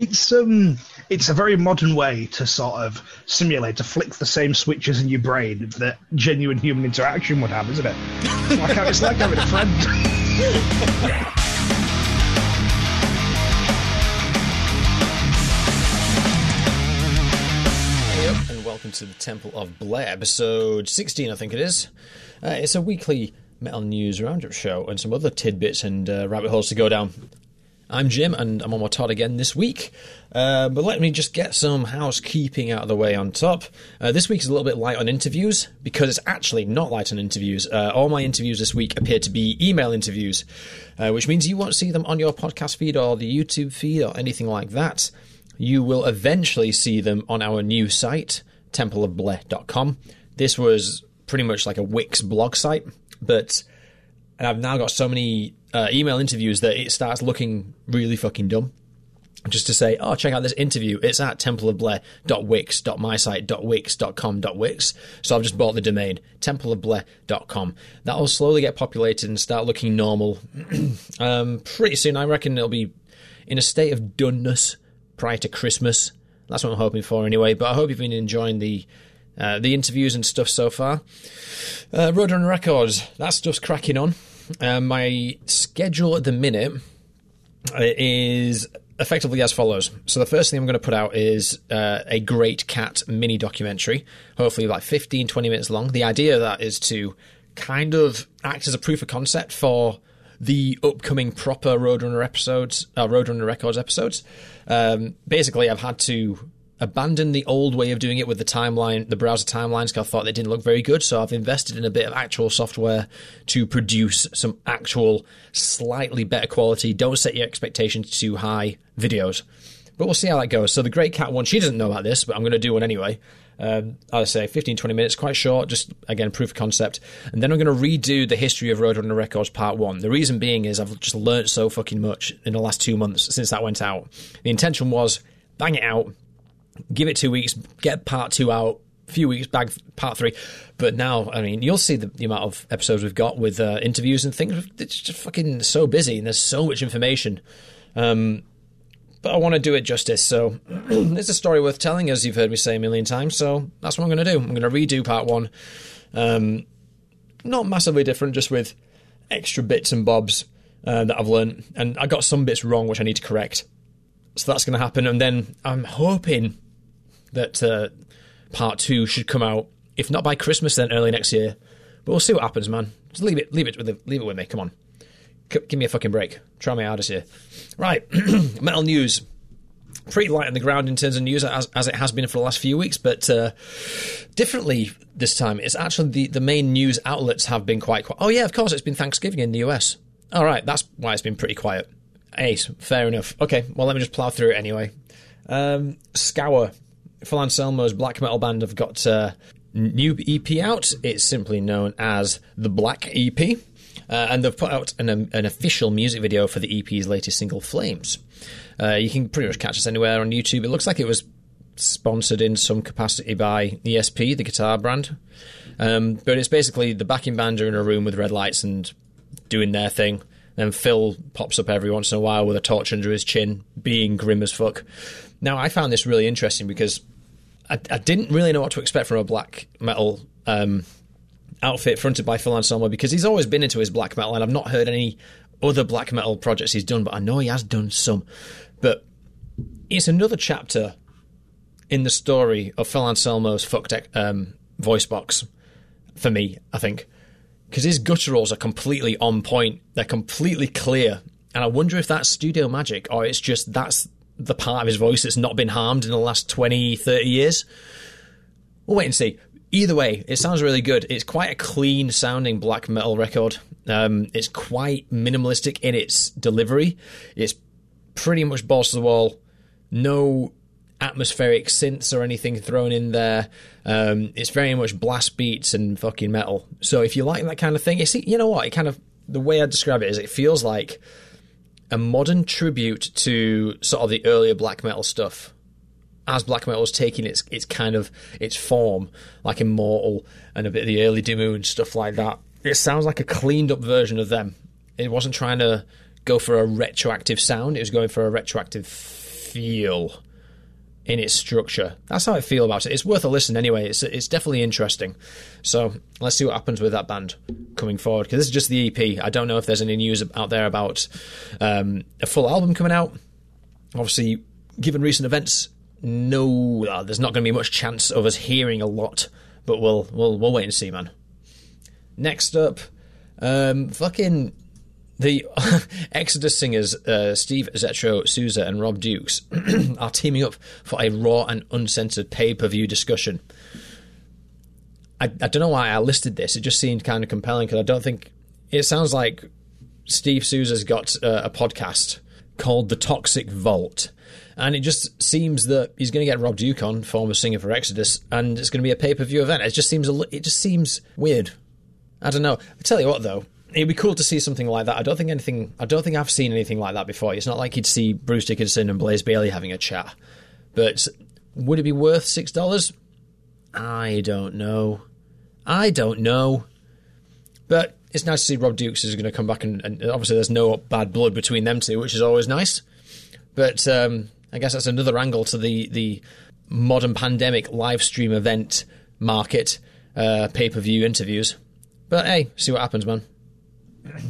It's um, it's a very modern way to sort of simulate to flick the same switches in your brain that genuine human interaction would have, isn't it? It's like, it's like having a friend. and welcome to the Temple of Blair, episode 16, I think it is. Uh, it's a weekly metal news roundup show and some other tidbits and uh, rabbit holes to go down. I'm Jim, and I'm on my Todd again this week. Uh, but let me just get some housekeeping out of the way on top. Uh, this week is a little bit light on interviews because it's actually not light on interviews. Uh, all my interviews this week appear to be email interviews, uh, which means you won't see them on your podcast feed or the YouTube feed or anything like that. You will eventually see them on our new site, templeofblair.com. This was pretty much like a Wix blog site, but and I've now got so many uh, email interviews that it starts looking really fucking dumb. Just to say, oh, check out this interview. It's at templeofblair.wix.mysite.wix.com.wix. So I've just bought the domain, templeofblair.com. That'll slowly get populated and start looking normal. um, pretty soon, I reckon it'll be in a state of doneness prior to Christmas. That's what I'm hoping for anyway. But I hope you've been enjoying the uh, the interviews and stuff so far. Uh, Roadrunner Records, that stuff's cracking on. Uh, my schedule at the minute is effectively as follows. So the first thing I'm going to put out is uh, a Great cat mini documentary, hopefully like 15, 20 minutes long. The idea of that is to kind of act as a proof of concept for the upcoming proper Roadrunner episodes, uh, Roadrunner Records episodes. Um, basically, I've had to abandoned the old way of doing it with the timeline, the browser timelines, because I thought they didn't look very good. So I've invested in a bit of actual software to produce some actual, slightly better quality. Don't set your expectations too high videos. But we'll see how that goes. So the Great Cat one, she doesn't know about this, but I'm going to do one anyway. Um, I say 15, 20 minutes, quite short, just again, proof of concept. And then I'm going to redo the history of Roadrunner Records Part 1. The reason being is I've just learnt so fucking much in the last two months since that went out. The intention was bang it out, give it two weeks, get part two out, few weeks back, part three. But now, I mean, you'll see the, the amount of episodes we've got with uh, interviews and things. It's just fucking so busy and there's so much information. Um, but I want to do it justice. So it's a story worth telling, as you've heard me say a million times. So that's what I'm going to do. I'm going to redo part one. Um, not massively different, just with extra bits and bobs uh, that I've learned. And I got some bits wrong, which I need to correct. So that's going to happen. And then I'm hoping that uh, part two should come out, if not by Christmas, then early next year. But we'll see what happens, man. Just leave it, leave it with, the, leave it with me. Come on, C- give me a fucking break. Try my hardest here. Right, metal news. Pretty light on the ground in terms of news as, as it has been for the last few weeks, but uh, differently this time. It's actually the, the main news outlets have been quite quiet. Oh, yeah, of course, it's been Thanksgiving in the US. All right, that's why it's been pretty quiet. Ace, fair enough. Okay, well, let me just plough through it anyway. Um, Scour Phil Anselmo's black metal band have got a new EP out. It's simply known as the Black EP. Uh, and they've put out an, an, official music video for the EP's latest single, Flames. Uh, you can pretty much catch us anywhere on YouTube. It looks like it was sponsored in some capacity by ESP, the guitar brand. Um, but it's basically the backing band are in a room with red lights and doing their thing. Then Phil pops up every once in a while with a torch under his chin, being grim as fuck. Now, I found this really interesting because I, I didn't really know what to expect from a black metal um, outfit fronted by Phil Anselmo because he's always been into his black metal, and I've not heard any other black metal projects he's done, but I know he has done some. But it's another chapter in the story of Phil Anselmo's fucked um, voice box for me, I think. Because his gutturals are completely on point, they're completely clear. And I wonder if that's studio magic or it's just that's the part of his voice that's not been harmed in the last 20, 30 years. We'll wait and see. Either way, it sounds really good. It's quite a clean sounding black metal record. Um, it's quite minimalistic in its delivery. It's pretty much balls to the wall. No atmospheric synths or anything thrown in there. Um, it's very much blast beats and fucking metal. So if you like that kind of thing, you see, you know what? It kind of the way I describe it is, it feels like a modern tribute to sort of the earlier black metal stuff. As black metal was taking its its kind of its form, like Immortal and a bit of the early Dimmu and stuff like that, it sounds like a cleaned up version of them. It wasn't trying to go for a retroactive sound; it was going for a retroactive feel in its structure. That's how I feel about it. It's worth a listen anyway. It's it's definitely interesting. So let's see what happens with that band coming forward. Because this is just the EP. I don't know if there's any news out there about um, a full album coming out. Obviously, given recent events, no, uh, there's not going to be much chance of us hearing a lot. But we'll we'll we'll wait and see, man. Next up, um, fucking the Exodus singers uh, Steve Zetro Souza and Rob Dukes are teaming up for a raw and uncensored pay per view discussion. I, I don't know why I listed this. It just seemed kind of compelling because I don't think it sounds like Steve Souza's got uh, a podcast called The Toxic Vault. And it just seems that he's going to get Rob Duke on, former singer for Exodus, and it's going to be a pay per view event. It just seems a, it just seems weird. I don't know. I tell you what, though, it'd be cool to see something like that. I don't think anything. I don't think I've seen anything like that before. It's not like you'd see Bruce Dickinson and Blaze Bayley having a chat. But would it be worth six dollars? I don't know. I don't know. But it's nice to see Rob Dukes is going to come back, and, and obviously there's no bad blood between them two, which is always nice. But um, I guess that's another angle to the the modern pandemic live stream event market, uh, pay per view interviews. But hey, see what happens, man.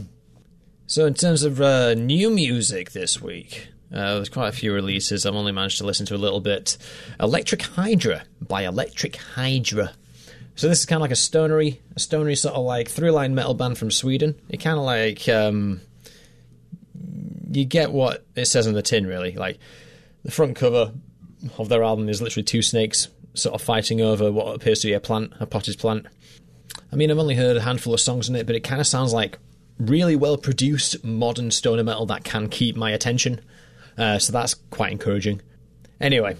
So, in terms of uh, new music this week, uh, there's quite a few releases. I've only managed to listen to a little bit. Electric Hydra by Electric Hydra. So this is kind of like a stonery, a stonery sort of like three-line metal band from Sweden. It kind of like um, you get what it says on the tin, really. Like the front cover of their album is literally two snakes sort of fighting over what appears to be a plant, a potted plant. I mean, I've only heard a handful of songs in it, but it kind of sounds like really well produced modern stoner metal that can keep my attention. Uh, so that's quite encouraging. Anyway,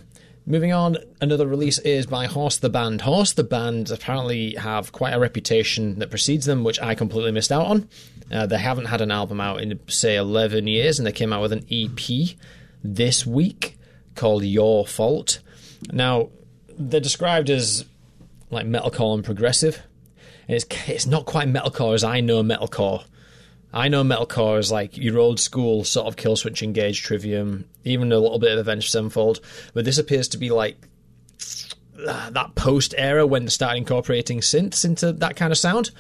moving on, another release is by Horse the Band. Horse the Band apparently have quite a reputation that precedes them, which I completely missed out on. Uh, they haven't had an album out in, say, 11 years, and they came out with an EP this week called Your Fault. Now, they're described as like metalcore and progressive. And it's, it's not quite metalcore as I know metalcore. I know metalcore is like your old school sort of Killswitch Engage Trivium, even a little bit of Avenged Sevenfold, but this appears to be like that post era when they started incorporating synths into that kind of sound.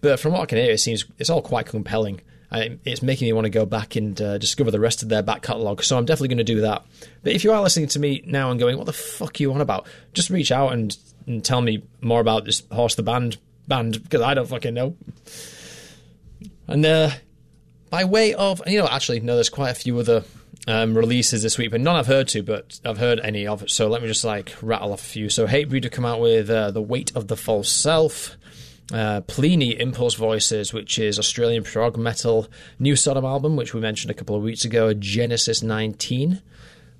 But from what I can hear, it seems it's all quite compelling. I, it's making me want to go back and uh, discover the rest of their back catalogue. So I'm definitely going to do that. But if you are listening to me now and going, "What the fuck are you on about?" Just reach out and, and tell me more about this Horse the Band band because I don't fucking know. And uh, by way of, you know, actually, no, there's quite a few other um, releases this week, but none I've heard to, but I've heard any of it. So let me just like rattle off a few. So Hatebreed to come out with uh, The Weight of the False Self. Uh, Plini Impulse Voices, which is Australian prog metal, new Sodom album, which we mentioned a couple of weeks ago, Genesis 19,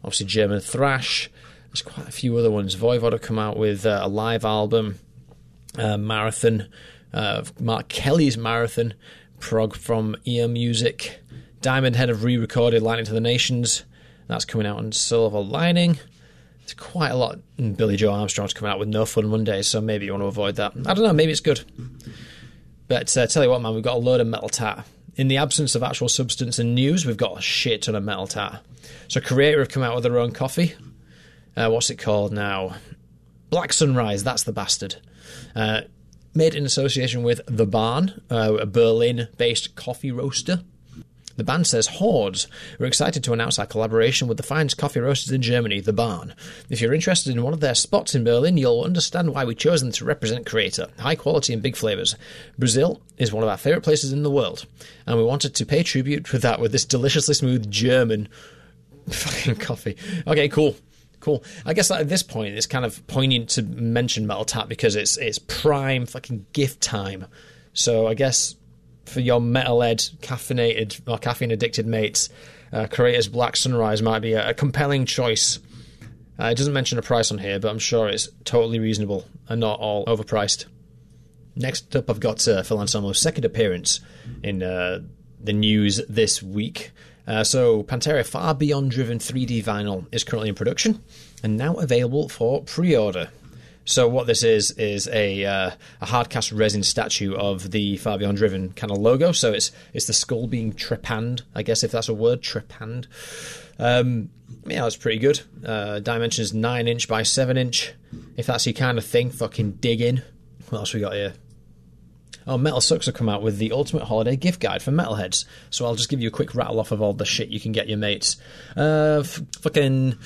obviously German thrash. There's quite a few other ones. Voivod come out with uh, a live album, uh, Marathon, uh, Mark Kelly's Marathon, prog from Ear Music. Diamond Head have re recorded Lightning to the Nations. That's coming out on Silver Lining. It's quite a lot. Billie Joe Armstrong's coming out with No Fun Mondays, so maybe you want to avoid that. I don't know, maybe it's good. But uh, tell you what, man, we've got a load of metal tat. In the absence of actual substance and news, we've got a shit ton of metal tat. So Kreator have come out with their own coffee. Uh, what's it called now? Black Sunrise, that's the bastard. Uh, made in association with The Barn, uh, a Berlin based coffee roaster. The band says Hordes. We're excited to announce our collaboration with the finest coffee roasters in Germany, The Barn. If you're interested in one of their spots in Berlin, you'll understand why we chose them to represent Kreator. High quality and big flavours. Brazil is one of our favourite places in the world, and we wanted to pay tribute with that with this deliciously smooth German fucking coffee. Okay, cool. Cool. I guess at this point, it's kind of poignant to mention Metal Tap because it's it's prime fucking gift time. So I guess for your metal-ed, caffeinated or caffeine addicted mates, uh, Kreator's Black Sunrise might be a, a compelling choice. Uh, it doesn't mention a price on here, but I'm sure it's totally reasonable and not all overpriced. Next up, I've got uh, Phil Anselmo's second appearance in uh, the news this week. Uh, so, Pantera Far Beyond Driven 3D vinyl is currently in production and now available for pre order. So what this is is a uh, a hard cast resin statue of the Far Beyond Driven kind of logo. So it's it's the skull being trepanned, I guess if that's a word, trepanned. Um, yeah, that's pretty good. Uh, dimensions nine inch by seven inch. If that's your kind of thing, fucking dig in. What else we got here? Oh, Metal Sucks have come out with the ultimate holiday gift guide for metalheads. So I'll just give you a quick rattle off of all the shit you can get your mates. Uh, f- fucking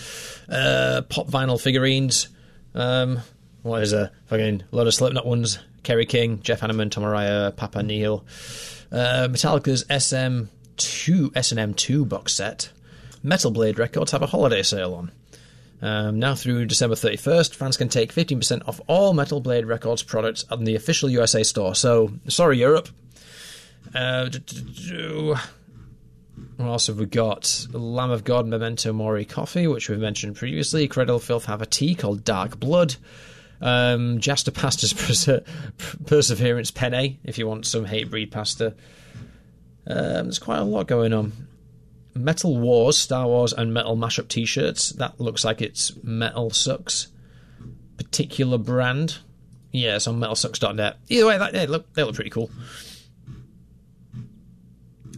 uh, pop vinyl figurines. Um, what is a fucking load of Slipknot ones? Kerry King, Jeff Hanneman, Tom Araya, Papa Nihil. Uh, Metallica's SM2 S&M2 box set. Metal Blade Records have a holiday sale on. Um, now through December 31st, fans can take 15% off all Metal Blade Records products on the official USA store. So, sorry, Europe. Uh, what else have we got? Lamb of God Memento Mori coffee, which we've mentioned previously. Cradle Filth have a tea called Dark Blood. Um, Jasta Pasta's Perse- Perseverance Penne, if you want some hate breed pasta. Um, there's quite a lot going on. Metal Wars, Star Wars, and Metal Mashup t shirts. That looks like it's Metal Sucks. Particular brand. Yeah, it's on metalsucks.net. Either way, that, they, look, they look pretty cool.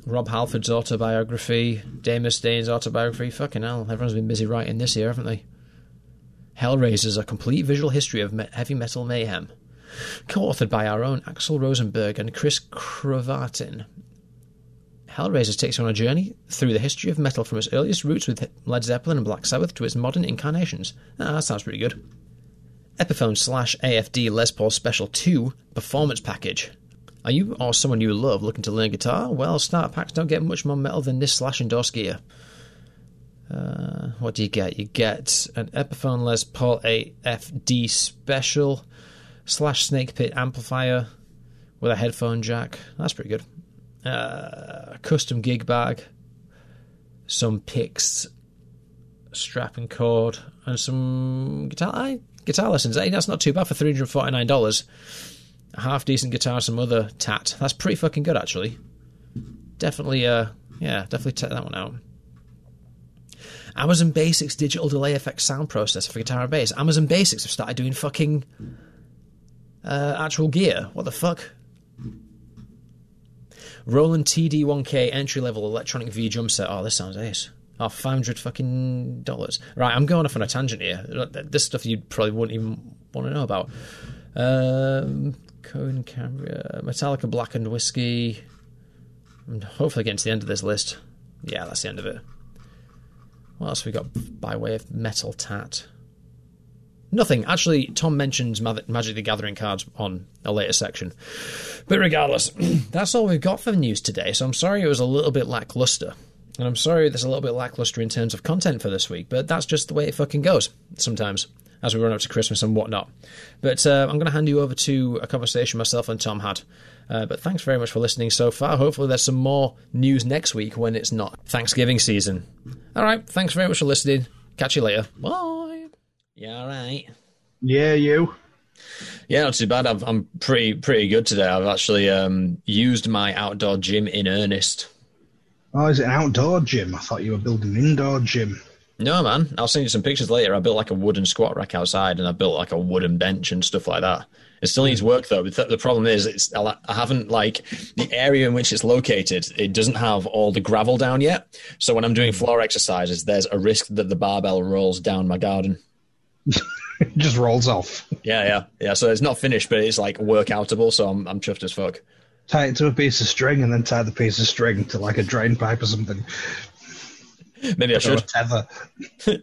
Rob Halford's autobiography, Dave Mustaine's autobiography. Fucking hell, everyone's been busy writing this year, haven't they? Hellraisers a complete visual history of heavy metal mayhem. Co authored by our own Axl Rosenberg and Chris Krovatin. Hellraiser takes you on a journey through the history of metal from its earliest roots with Led Zeppelin and Black Sabbath to its modern incarnations. Ah, that sounds pretty good. Epiphone slash AFD Les Paul Special 2 Performance Package. Are you or someone you love looking to learn guitar? Well, starter packs don't get much more metal than this slash endorsed gear. Uh, what do you get? You get an Epiphone Les Paul AFD Special slash Snake Pit amplifier with a headphone jack. That's pretty good. Uh, custom gig bag, some picks, strap and cord, and some guitar aye, guitar lessons. Hey, that's not too bad for three hundred forty nine dollars. A half decent guitar, some other tat. That's pretty fucking good, actually. Definitely, uh, yeah, definitely check that one out. Amazon Basics digital delay effect sound processor for guitar and bass. Amazon Basics have started doing fucking uh, actual gear. What the fuck? Roland TD1K entry level electronic V drum set. Oh, this sounds ace. Oh, 500 fucking dollars. Right, I'm going off on a tangent here. This stuff you probably wouldn't even want to know about. Um, Cone Cambria, Metallica Blackened Whiskey. I'm hopefully getting to the end of this list. Yeah, that's the end of it. What else we got by way of metal tat? Nothing. Actually, Tom mentions Magic the Gathering cards on a later section. But regardless, that's all we've got for news today. So I'm sorry it was a little bit lackluster. And I'm sorry there's a little bit lackluster in terms of content for this week, but that's just the way it fucking goes sometimes as we run up to Christmas and whatnot. But uh, I'm going to hand you over to a conversation myself and Tom had. Uh, but thanks very much for listening so far. Hopefully, there's some more news next week when it's not Thanksgiving season. All right, thanks very much for listening. Catch you later. Bye. Yeah, all right. Yeah, you. Yeah, not too bad. i am pretty pretty good today. I've actually um, used my outdoor gym in earnest. Oh, is it an outdoor gym? I thought you were building an indoor gym. No, man. I'll send you some pictures later. I built like a wooden squat rack outside, and I built like a wooden bench and stuff like that. It still needs work though. The problem is, it's I haven't like the area in which it's located. It doesn't have all the gravel down yet. So when I'm doing floor exercises, there's a risk that the barbell rolls down my garden. it just rolls off. Yeah, yeah, yeah. So it's not finished, but it's like workoutable. So I'm I'm chuffed as fuck tie it to a piece of string and then tie the piece of string to like a drain pipe or something. Maybe I should tether.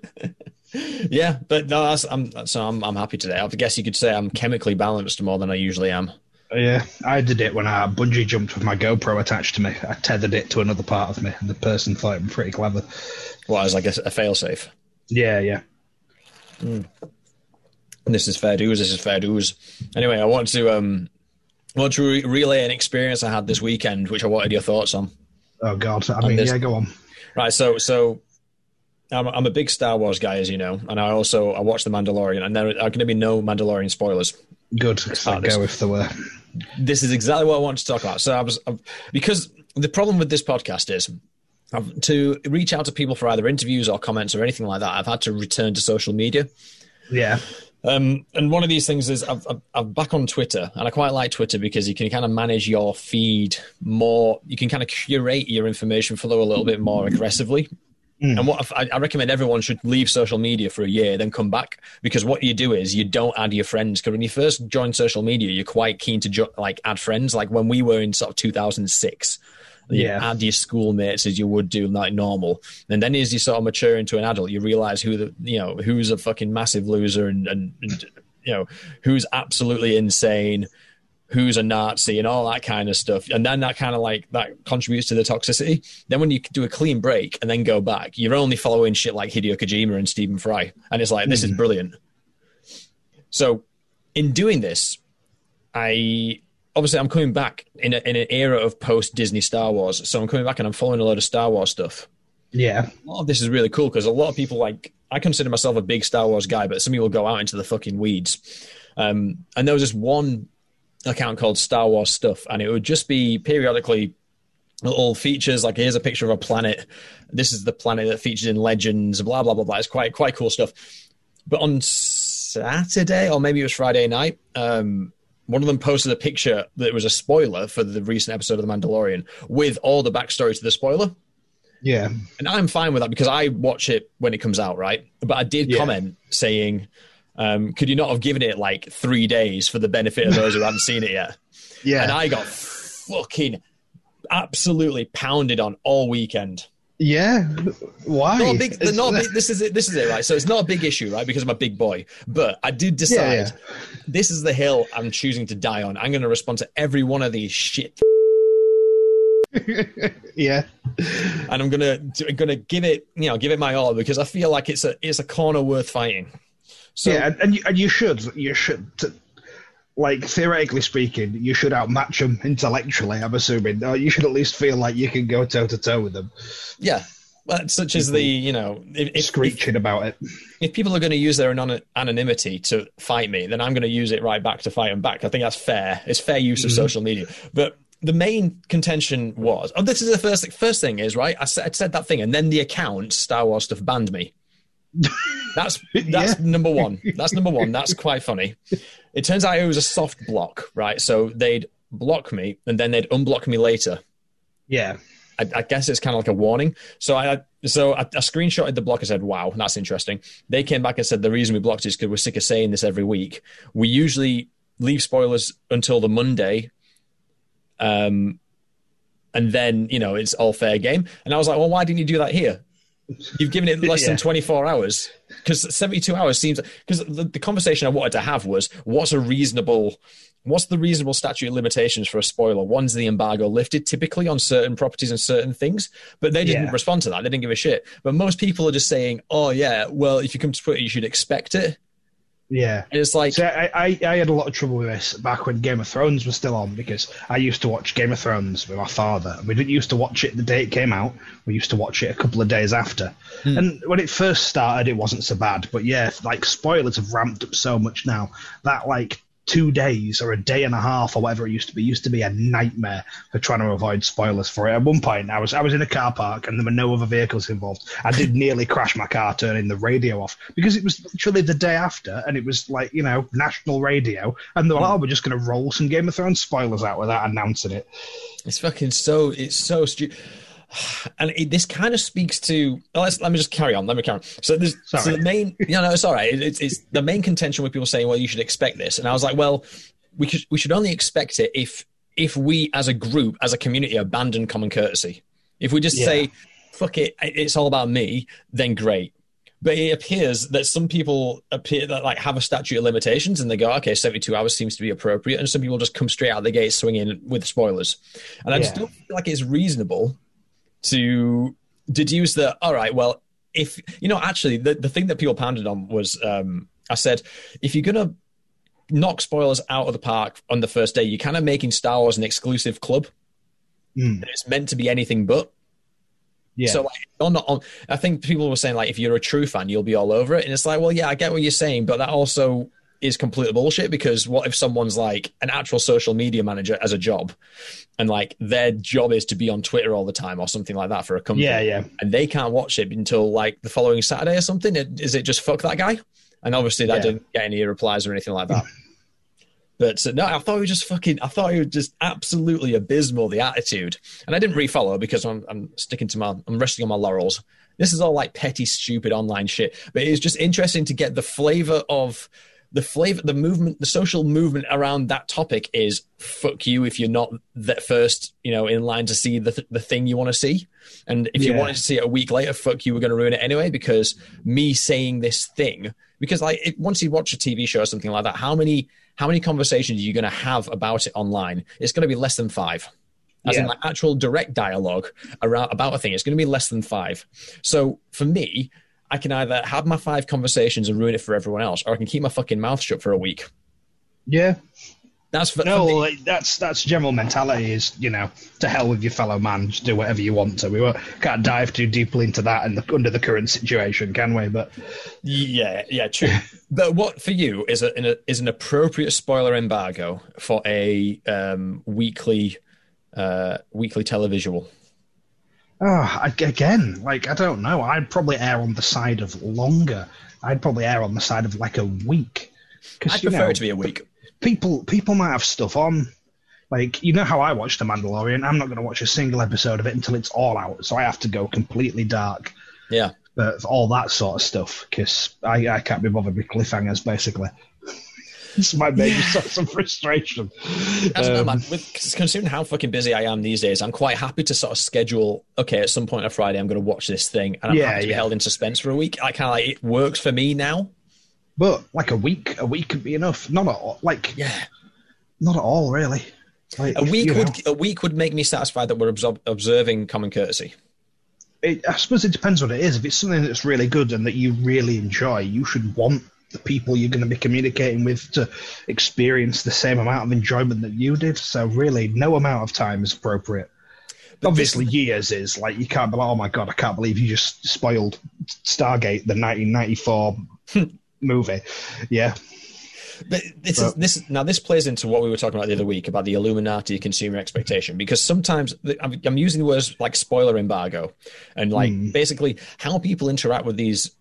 yeah, but no, I'm so I'm I'm happy today. I guess you could say I'm chemically balanced more than I usually am. Yeah, I did it when I bungee jumped with my GoPro attached to me. I tethered it to another part of me, and the person thought it was pretty clever. What, as like a, a failsafe? Yeah, yeah. Mm. This is fair dues. This is fair dues. Anyway, I want to um, I want to re- relay an experience I had this weekend, which I wanted your thoughts on. Oh God! I mean, yeah, go on. Right, so so I'm, I'm a big Star Wars guy, as you know, and I also I watch The Mandalorian, and there are going to be no Mandalorian spoilers. Good, I'd go if there were. This is exactly what I want to talk about. So I was I've, because the problem with this podcast is I've, to reach out to people for either interviews or comments or anything like that. I've had to return to social media. Yeah. Um, and one of these things is I've, I've, I'm back on Twitter, and I quite like Twitter because you can kind of manage your feed more. You can kind of curate your information flow a little bit more aggressively. Mm. And what I, I, recommend everyone should leave social media for a year, then come back because what you do is you don't add your friends. Because when you first join social media, you're quite keen to jo- like add friends. Like when we were in sort of 2006, yeah. add your schoolmates as you would do like normal. And then as you sort of mature into an adult, you realize who the you know who's a fucking massive loser and, and, and you know who's absolutely insane who's a Nazi and all that kind of stuff. And then that kind of like that contributes to the toxicity. Then when you do a clean break and then go back, you're only following shit like Hideo Kojima and Stephen Fry. And it's like, this mm. is hmm. brilliant. So in doing this, I obviously I'm coming back in, a, in an era of post Disney Star Wars. So I'm coming back and I'm following a lot of Star Wars stuff. Yeah. A lot of this is really cool because a lot of people like, I consider myself a big Star Wars guy, but some people go out into the fucking weeds. Um, and there was this one account called Star Wars Stuff, and it would just be periodically little features like here's a picture of a planet. This is the planet that features in Legends. Blah blah blah blah. It's quite quite cool stuff. But on Saturday or maybe it was Friday night, um, one of them posted a picture that was a spoiler for the recent episode of The Mandalorian with all the backstory to the spoiler. Yeah. And I'm fine with that because I watch it when it comes out, right? But I did yeah. comment saying, um, could you not have given it like three days for the benefit of those who haven't seen it yet? Yeah. And I got fucking absolutely pounded on all weekend. Yeah, why? Not big, not big, this is it. This is it, right? So it's not a big issue, right? Because I'm a big boy. But I did decide yeah, yeah. this is the hill I'm choosing to die on. I'm going to respond to every one of these shit. yeah, and I'm gonna gonna give it, you know, give it my all because I feel like it's a it's a corner worth fighting. So, yeah, and you, and you should you should like theoretically speaking, you should outmatch them intellectually. I'm assuming or you should at least feel like you can go toe to toe with them. Yeah, well, such as the you know if, screeching if, about it. If people are going to use their anonymity to fight me, then I'm going to use it right back to fight them back. I think that's fair. It's fair use of mm-hmm. social media, but. The main contention was, oh, this is the first first thing is right. I said, I said that thing, and then the account Star Wars stuff banned me. That's that's yeah. number one. That's number one. That's quite funny. It turns out it was a soft block, right? So they'd block me and then they'd unblock me later. Yeah. I, I guess it's kind of like a warning. So I so I, I screenshotted the block and said, "Wow, that's interesting." They came back and said the reason we blocked is because we're sick of saying this every week. We usually leave spoilers until the Monday, um, and then you know it's all fair game. And I was like, "Well, why didn't you do that here?" You've given it less yeah. than 24 hours because 72 hours seems because the, the, conversation I wanted to have was what's a reasonable what's the reasonable statute of limitations for a spoiler? One's the embargo lifted typically on certain properties and certain things, but they didn't yeah. respond to that. They didn't give a shit. But most people are just saying, "Oh yeah, well if you come to Twitter, you should expect it." Yeah, and it's like so I, I, I had a lot of trouble with this back when Game of Thrones was still on because I used to watch Game of Thrones with my father. And we didn't used to watch it the day it came out. We used to watch it a couple of days after. Hmm. And when it first started, it wasn't so bad. But yeah, like spoilers have ramped up so much now that like two days or a day and a half or whatever it used to be used to be a nightmare for trying to avoid spoilers for it. At one point, I was I was in a car park and there were no other vehicles involved. I did nearly crash my car turning the radio off because it was literally the day after and it was like you know national radio and they were like, oh, we're just going to roll some Game of Thrones spoilers out without announcing it. It's fucking so it's so stupid and it, this kind of speaks to. Oh, let's, let me just carry on. Let me carry on. So, so the main, you know, it's all right. It, it's, it's the main contention with people saying, "Well, you should expect this," and I was like, "Well, we could, we should only expect it if if we, as a group, as a community, abandon common courtesy. If we just yeah. say, "Fuck it, it's all about me," then great. But it appears that some people appear that like have a statute of limitations, and they go, "Okay, seventy-two hours seems to be appropriate," and some people just come straight out the gate swinging with spoilers. And I yeah. just don't feel like it's reasonable to deduce that, all right, well, if, you know, actually, the, the thing that people pounded on was um, I said, if you're going to knock spoilers out of the park on the first day, you're kind of making Star Wars an exclusive club. Mm. It's meant to be anything but. Yeah. So like, on, on, I think people were saying like, if you're a true fan, you'll be all over it, and it's like, well, yeah, I get what you're saying, but that also is complete bullshit because what if someone's like an actual social media manager as a job and like their job is to be on Twitter all the time or something like that for a company. Yeah, yeah. And they can't watch it until like the following Saturday or something. Is it just fuck that guy? and obviously that Yeah. didn't get any replies or anything like that. But uh, no, I thought he was just fucking. I thought he was just absolutely abysmal. The attitude, and I didn't refollow because I'm, I'm sticking to my. I'm resting on my laurels. This is all like petty, stupid online shit. But it's just interesting to get the flavor of the flavor, the movement, the social movement around that topic is fuck you if you're not the first, you know, in line to see the the thing you want to see, and if you wanted to see it a week later, fuck you, we're going to ruin it anyway because me saying this thing because like it, once you watch a TV show or something like that, how many how many conversations are you going to have about it online? It's going to be less than five. As in like actual direct dialogue around about a thing, it's going to be less than five. So for me, I can either have my five conversations and ruin it for everyone else, or I can keep my fucking mouth shut for a week. Yeah. That's for, No, for like, that's that's general mentality. Is you know, to hell with your fellow man. Just do whatever you want to. We won't, can't dive too deeply into that in the, under the current situation, can we? But Yeah, yeah, true. but what for you is a, an a is an appropriate spoiler embargo for a um, weekly uh, weekly televisual? Oh, again, like I don't know. I'd probably err on the side of longer. I'd probably err on the side of like a week. I Because prefer know, it to be a week. people people might have stuff on. Like you know how I watch The Mandalorian. I'm not going to watch a single episode of it until it's all out. So I have to go completely dark. Yeah. But all that sort of stuff, because I, I can't be bothered with cliffhangers, basically. It's my major source of frustration. That's Um, man. With, considering how fucking busy I am these days, I'm quite happy to sort of schedule. Okay, at some point on Friday, I'm going to watch this thing, and I'm Yeah, happy to be held in suspense for a week. I kind of like it works for me now. But like a week, a week could be enough. Not at all. Like Yeah, not at all, really. Like, a week you know, would a week would make me satisfied that we're observing common courtesy. It, I suppose it depends what it is. If it's something that's really good and that you really enjoy, you should want the people you're going to be communicating with to experience the same amount of enjoyment that you did. So really, no amount of time is appropriate. But Obviously, this- years is like you can't be like, oh my god, I can't believe you just spoiled Stargate, the 1994 movie. Yeah, But this is this now this plays into what we were talking about the other week about the Illuminati consumer expectation because sometimes I'm, I'm using the words like spoiler embargo and like Hmm. basically how people interact with these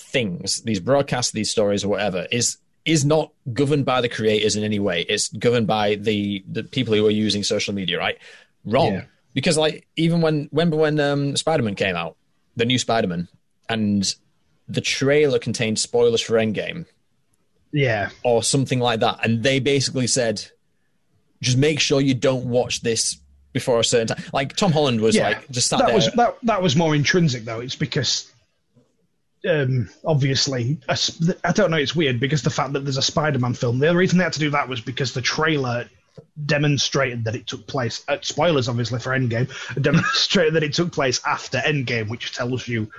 things, these broadcasts, these stories or whatever is is not governed by the creators in any way. It's governed by the the people who are using social media, right? Wrong. Yeah. Because like even when remember when um, Spider-Man came out, the new Spider-Man, and the trailer contained spoilers for Endgame yeah, or something like that. And they basically said, just make sure you don't watch this before a certain time. Like Tom Holland was yeah. like just sat that there. was that that was more intrinsic though. It's because. Um, obviously, a I don't know. It's weird because the fact that there's a Spider-Man film. The only reason they had to do that was because the trailer demonstrated that it took place. Uh, spoilers, obviously, for Endgame. Demonstrated that it took place after Endgame, which tells you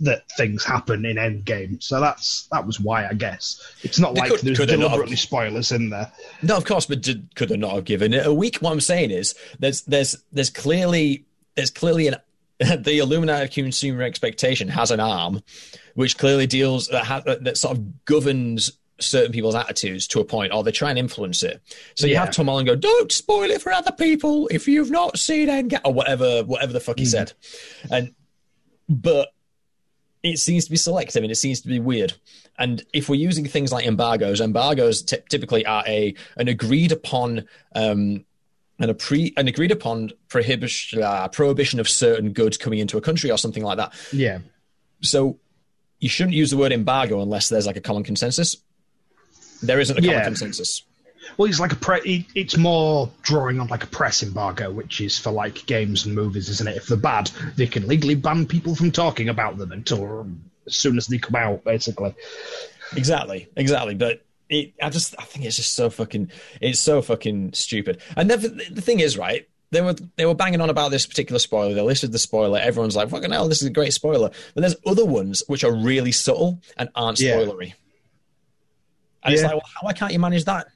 that things happen in Endgame. So that's that was why I guess it's not They like could- there's could not have- deliberately spoilers in there. no, of course, but did, could they not have given it a week? What I'm saying is, there's there's there's clearly there's clearly an the Illuminati of consumer expectation has an arm, which clearly deals that ha, that sort of governs certain people's attitudes to a point, or they try and influence it. So you Yeah. have Tom Holland go, "Don't spoil it for other people if you've not seen Endgame," or whatever, whatever the fuck he said, and but it seems to be selective and it seems to be weird. And if we're using things like embargoes, embargoes ty- typically are a an agreed upon um, and a pre an agreed upon prohibition uh, prohibition of certain goods coming into a country or something like that. Yeah, So you shouldn't use the word embargo unless there's like a common consensus. There isn't a common consensus. Well, it's like a pre- it's more drawing on like a press embargo, which is for like games and movies, isn't it? If they're bad, they can legally ban people from talking about them until as soon as they come out, basically. Exactly, exactly. But it, I just, I think it's just so fucking, it's so fucking stupid. And then the the thing is, right? They were they were banging on about this particular spoiler. They listed the spoiler. Everyone's like, "Fucking hell, this is a great spoiler." But there's other ones which are really subtle and aren't Yeah. spoilery. And it's Yeah. like, well, why can't you manage that?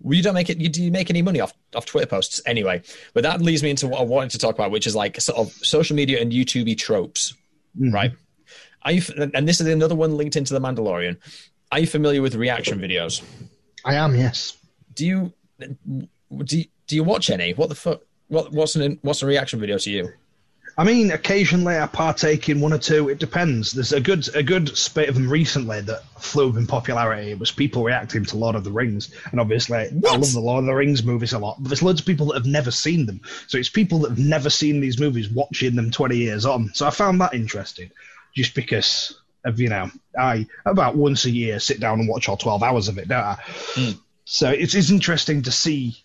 Well, you don't make it. You, do you make any money off off Twitter posts anyway? But that leads me into what I wanted to talk about, which is like sort of social media and YouTube tropes, mm-hmm. right? Are you? And this is another one linked into the Mandalorian. Are you familiar with reaction videos? I am, yes. Do you do you, do you watch any? What the fuck? What what's an what's a reaction video to you? I mean, occasionally I partake in one or two. It depends. There's a good a good spate of them recently that flew up in popularity. It was people reacting to Lord of the Rings, and obviously I love the Lord of the Rings movies a lot. But there's loads of people that have never seen them, so it's people that have never seen these movies watching them 20 years on. So I found that interesting, just because of you know I about once a year sit down and watch all 12 hours of it, don't I? Hmm. So it's it's interesting to see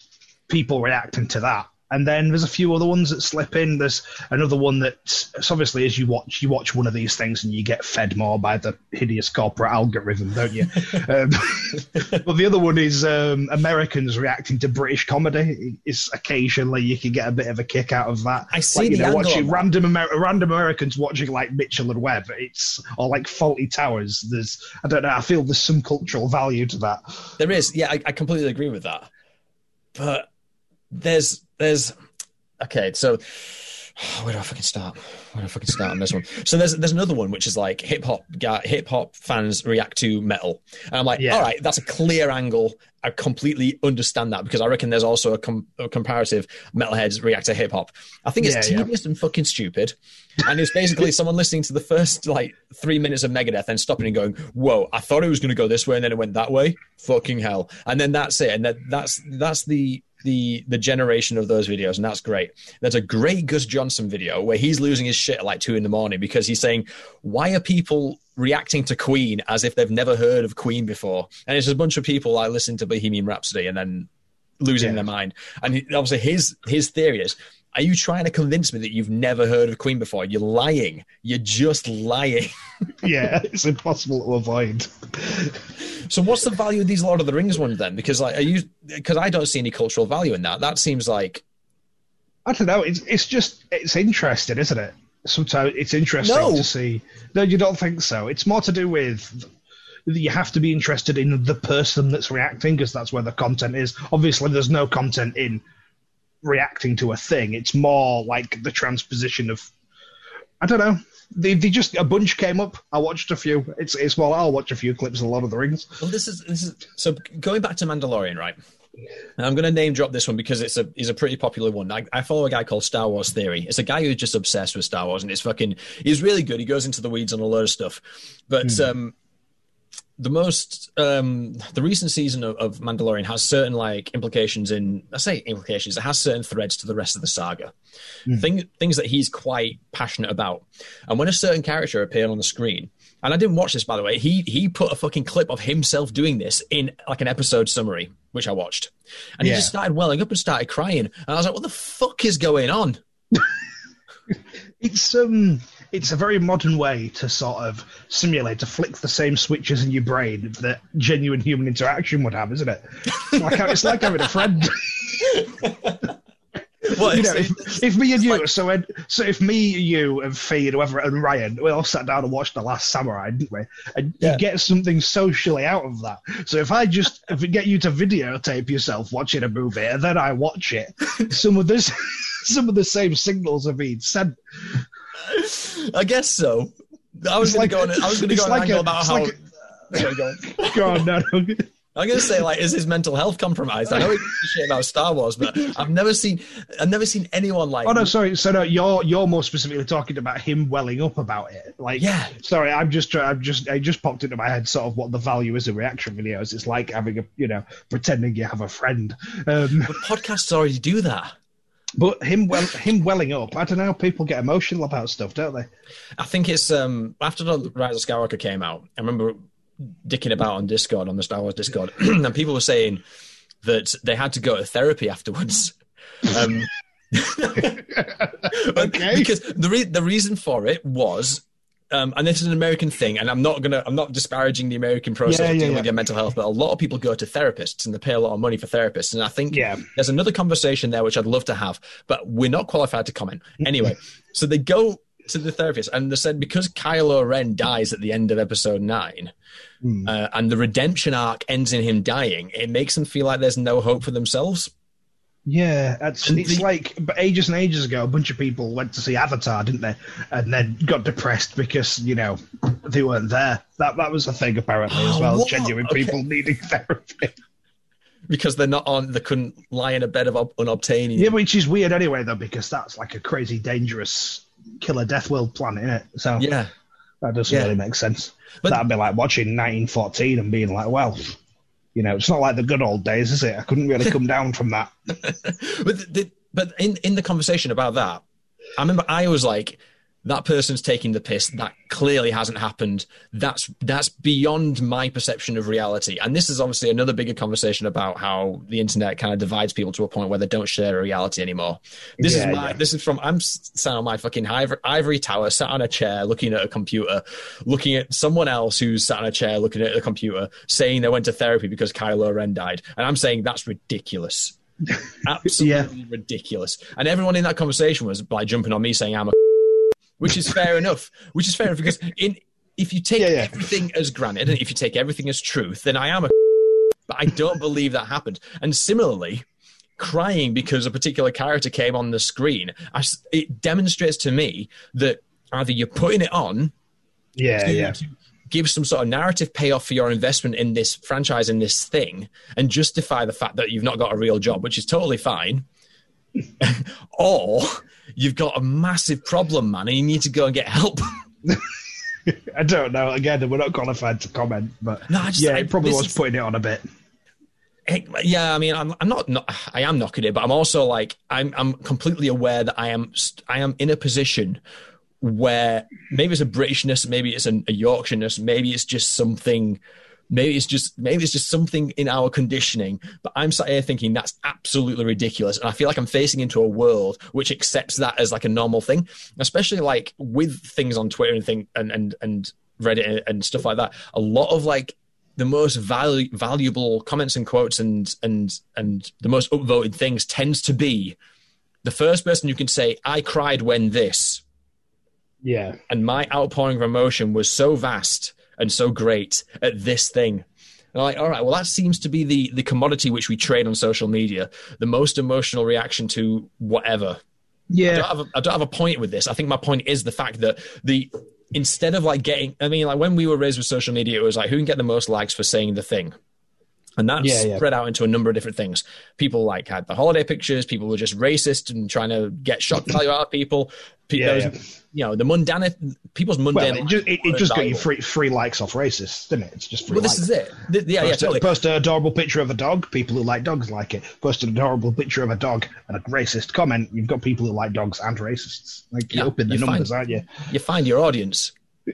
people reacting to that. And then there's a few other ones that slip in. There's another one that it's obviously as you watch you watch one of these things and you get fed more by the hideous corporate algorithm, don't you? um, but the other one is um, Americans reacting to British comedy. Is occasionally you can get a bit of a kick out of that. I see like, you the know, watching random Amer- random Americans watching like Mitchell and Webb. It's or like Fawlty Towers. There's I don't know. I feel there's some cultural value to that. There is, yeah, I, I completely agree with that. But there's there's okay, so where do I fucking start? Where do I fucking start on this one? So there's there's another one which is like hip hop hip hop fans react to metal, and I'm like, Yeah. all right, that's a clear angle. I completely understand that because I reckon there's also a, com- a comparative metalheads react to hip hop. I think it's Yeah, yeah. tedious and fucking stupid, and it's basically someone listening to the first like three minutes of Megadeth and stopping and going, "Whoa, I thought it was going to go this way and then it went that way. Fucking hell!" And then that's it, and that, that's that's the the the generation of those videos, and that's great. There's a great Gus Johnson video where he's losing his shit at like two in the morning because he's saying, "Why are people?" reacting to Queen as if they've never heard of Queen before, and it's a bunch of people like listening to Bohemian Rhapsody and then losing Yeah. their mind. And obviously, his his theory is: Are you trying to convince me that you've never heard of Queen before? You're lying. You're just lying. yeah, it's impossible to avoid. so, what's the value of these Lord of the Rings ones then? Because like, are you? Because I don't see any cultural value in that. That seems like I don't know. It's it's just it's interesting, isn't it? Sometimes it's interesting No. to see. No, you don't think so. It's more to do with you have to be interested in the person that's reacting because that's where the content is. Obviously, there's no content in reacting to a thing. It's more like the transposition of. I don't know. They, they just a bunch came up. I watched a few. It's it's well, I'll watch a few clips of a Lord of the Rings. Well, this is this is so going back to Mandalorian, right? And I'm going to name drop this one because it's a is a pretty popular one. I, I follow a guy called Star Wars Theory. It's a guy who's just obsessed with Star Wars, and it's fucking. He's really good. He goes into the weeds on a lot of stuff, but um, the most um, the recent season of, of Mandalorian has certain like implications in. I say implications. It has certain threads to the rest of the saga. Thing, things that he's quite passionate about. And when a certain character appeared on the screen, and I didn't watch this by the way, he he put a fucking clip of himself doing this in like an episode summary, which I watched, and he just started welling up and started crying, and I was like, "What the fuck is going on?" It's um, it's a very modern way to sort of simulate to flick the same switches in your brain that genuine human interaction would have, isn't it? It's like, it's like having a friend. What, you know, if, if me and you, so when, so if me, you, and Fee, and whoever, and Ryan, we all sat down and watched The Last Samurai, didn't we? And Yeah. you get something socially out of that. So if I just if we get you to videotape yourself watching a movie and then I watch it, some of this, some of the same signals are being sent. I guess so. I was It's going to like- go on. I was going to go on like angle a- about how. like Sorry, go on. Go on, no, no. I'm going to say like, is his mental health compromised? I know he gives shit about Star Wars, but I've never seen, I've never seen anyone like. Oh no, sorry. So no, you're you're more specifically talking about him welling up about it. Like, Yeah. Sorry, I'm just. I'm just. I just popped into my head sort of what the value is of reaction videos. It's like having a, you know, pretending you have a friend. Um, But podcasts already do that. But him well, him welling up. I don't know. People get emotional about stuff, don't they? I think it's um after the Rise of Skywalker came out. I remember dicking about on Discord on the Star Wars Discord, and people were saying that they had to go to therapy afterwards. Um, Okay. because the re- the reason for it was. Um, and this is an American thing, and I'm not gonna, I'm not disparaging the American process Yeah, of dealing yeah. with your mental health, but a lot of people go to therapists and they pay a lot of money for therapists. And I think Yeah. there's another conversation there which I'd love to have, but we're not qualified to comment. Anyway, so they go to the therapist and they said because Kylo Ren dies at the end of episode nine, uh, and the redemption arc ends in him dying, it makes them feel like there's no hope for themselves. Yeah, it's, And it's the- like ages and ages ago, a bunch of people went to see Avatar, didn't they? And then got depressed because you know they weren't there. That that was a thing apparently as Oh, well. what? Genuine Okay. people needing therapy. Because they're not on, they couldn't lie in a bed of ob- unobtainium. Yeah, which is weird anyway, though, because that's like a crazy dangerous killer Death World planet, it? So Yeah. that doesn't Yeah. really make sense. But- That'd be like watching 1914 and being like, well, you know, it's not like the good old days, is it? I couldn't really come down from that. but the, but in in the conversation about that, I remember I was like, that person's taking the piss. That clearly hasn't happened. That's that's beyond my perception of reality. And this is obviously another bigger conversation about how the internet kind of divides people to a point where they don't share a reality anymore. This Yeah, is my yeah. this is from I'm sat on my fucking ivory, ivory tower, sat on a chair, looking at a computer, looking at someone else who's sat on a chair, looking at a computer, saying they went to therapy because Kylo Ren died, and I'm saying that's ridiculous absolutely ridiculous. And everyone in that conversation was like jumping on me saying I'm a, which is fair enough. Which is fair enough because in if you take Yeah, yeah. everything as granted and if you take everything as truth, then I am a. But I don't believe that happened. And similarly, crying because a particular character came on the screen, I it demonstrates to me that either you're putting it on Yeah, to- yeah. to give some sort of narrative payoff for your investment in this franchise in this thing and justify the fact that you've not got a real job which is totally fine or you've got a massive problem man and you need to go and get help I don't know. Again, we're not qualified to comment, but No, I just- yeah, I- it probably was is- putting it on a bit. Yeah i mean i'm, I'm not, not i am knocking it but i'm also like i'm i'm completely aware that i am i am in a position where maybe it's a britishness maybe it's an, a yorkshireness maybe it's just something maybe it's just maybe it's just something in our conditioning but i'm sat here thinking that's absolutely ridiculous. And i feel like i'm facing into a world which accepts that as like a normal thing especially like with things on twitter and thing and and and reddit and, stuff like that. A lot of like the most valu- valuable comments and quotes and and and the most upvoted things tends to be the first person you can say i cried when this. Yeah, and my outpouring of emotion was so vast and so great at this thing. And I'm like, all right, well, that seems to be the the commodity which we trade on social media, the most emotional reaction to whatever. I yeah, don't, have a, I don't have a point with this. I think my point is the fact that the instead of like getting, I mean, like when we were raised with social media, it was like who can get the most likes for saying the thing. And that Yeah, yeah. spread out into a number of different things. People like had the holiday pictures. People were just racist and trying to get shock value out of people. Pe- Yeah, there yeah. You know, the mundane, people's mundane. Well, it just, it, it just got you free free likes off racists, didn't it? It's just free Well, this is it. Th- yeah, yeah, Post, totally. post an adorable picture of a dog. People who like dogs like it. Post an adorable picture of a dog and a racist comment. You've got people who like dogs and racists. Like Yeah, you're up in the you numbers, find- aren't you? You find your audience.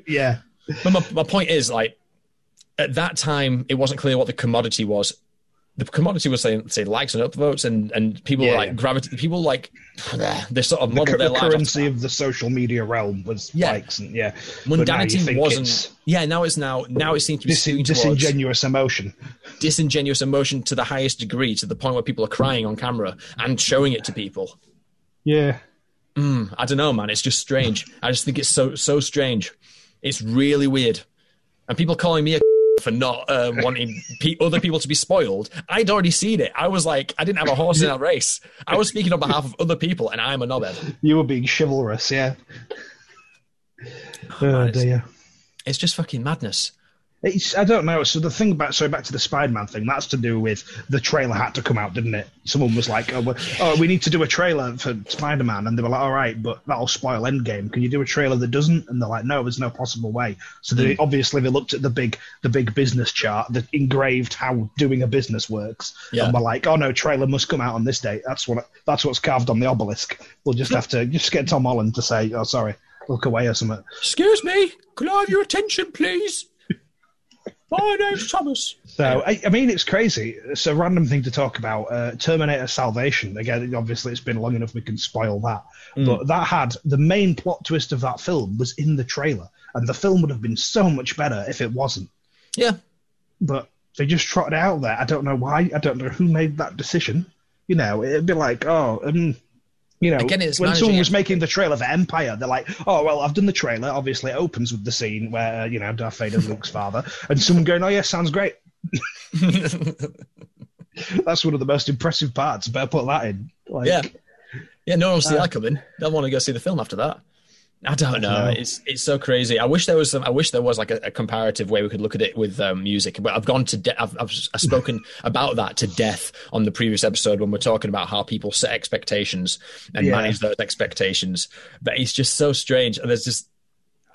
Yeah, But my, my point is, like, at that time, it wasn't clear what the commodity was. The commodity was saying, say, likes and upvotes, and and people Yeah, were like yeah. gravity. People like they sort of the, modeled their the currency of the social media realm was Yeah. likes and yeah. But now you Mundanity wasn't. Yeah, now it's now now it seems to be dis- disingenuous emotion. disingenuous emotion to the highest degree, to the point where people are crying on camera and showing it to people. Yeah, hmm, I don't know, man. It's just strange. I just think it's so so strange. It's really weird, and people calling me a for not uh, wanting pe- other people to be spoiled. I'd already seen it. I was like, I didn't have a horse in that race. I was speaking on behalf of other people, and I'm a knobhead. you were being chivalrous. Yeah. Oh it's- dear. It's just fucking madness. It's, I don't know. So the thing about so back to the Spider-Man thing, that's to do with the trailer had to come out, didn't it? Someone was like, "Oh, oh we need to do a trailer for Spider-Man," and they were like, "All right, but that'll spoil Endgame. Can you do a trailer that doesn't?" And they're like, "No, there's no possible way." So they hmm. obviously they looked at the big the big business chart that engraved how doing a business works, Yeah. and we're like, "Oh no, trailer must come out on this date. That's what that's what's carved on the obelisk. We'll just have to just get Tom Holland to say, "Oh, sorry, look away" or something. Excuse me, can I have your attention, please? My name's Thomas. So I, I mean, it's crazy. It's a random thing to talk about. Uh, Terminator Salvation. Again, obviously, it's been long enough we can spoil that. But that had the main plot twist of that film was in the trailer, and the film would have been so much better if it wasn't. Yeah, But they just trotted out there. I don't know why. I don't know who made that decision. You know, it'd be like, oh, um, you know, Again, it's when someone was making the trailer for Empire, they're like, oh, well, I've done the trailer. Obviously, it opens with the scene where, uh, you know, Darth Vader's Luke's father, and someone going, oh, yeah, sounds great. That's one of the most impressive parts. Better put that in. Like, yeah, yeah. No one will see that coming. They'll want to go see the film after that. I don't know. It's it's so crazy. I wish there was some. I wish there was like a, a comparative way we could look at it with um, music. But I've gone to. De- I've, I've, I've spoken about that to death on the previous episode when we're talking about how people set expectations and Yeah. manage those expectations. But it's just so strange. And there's just.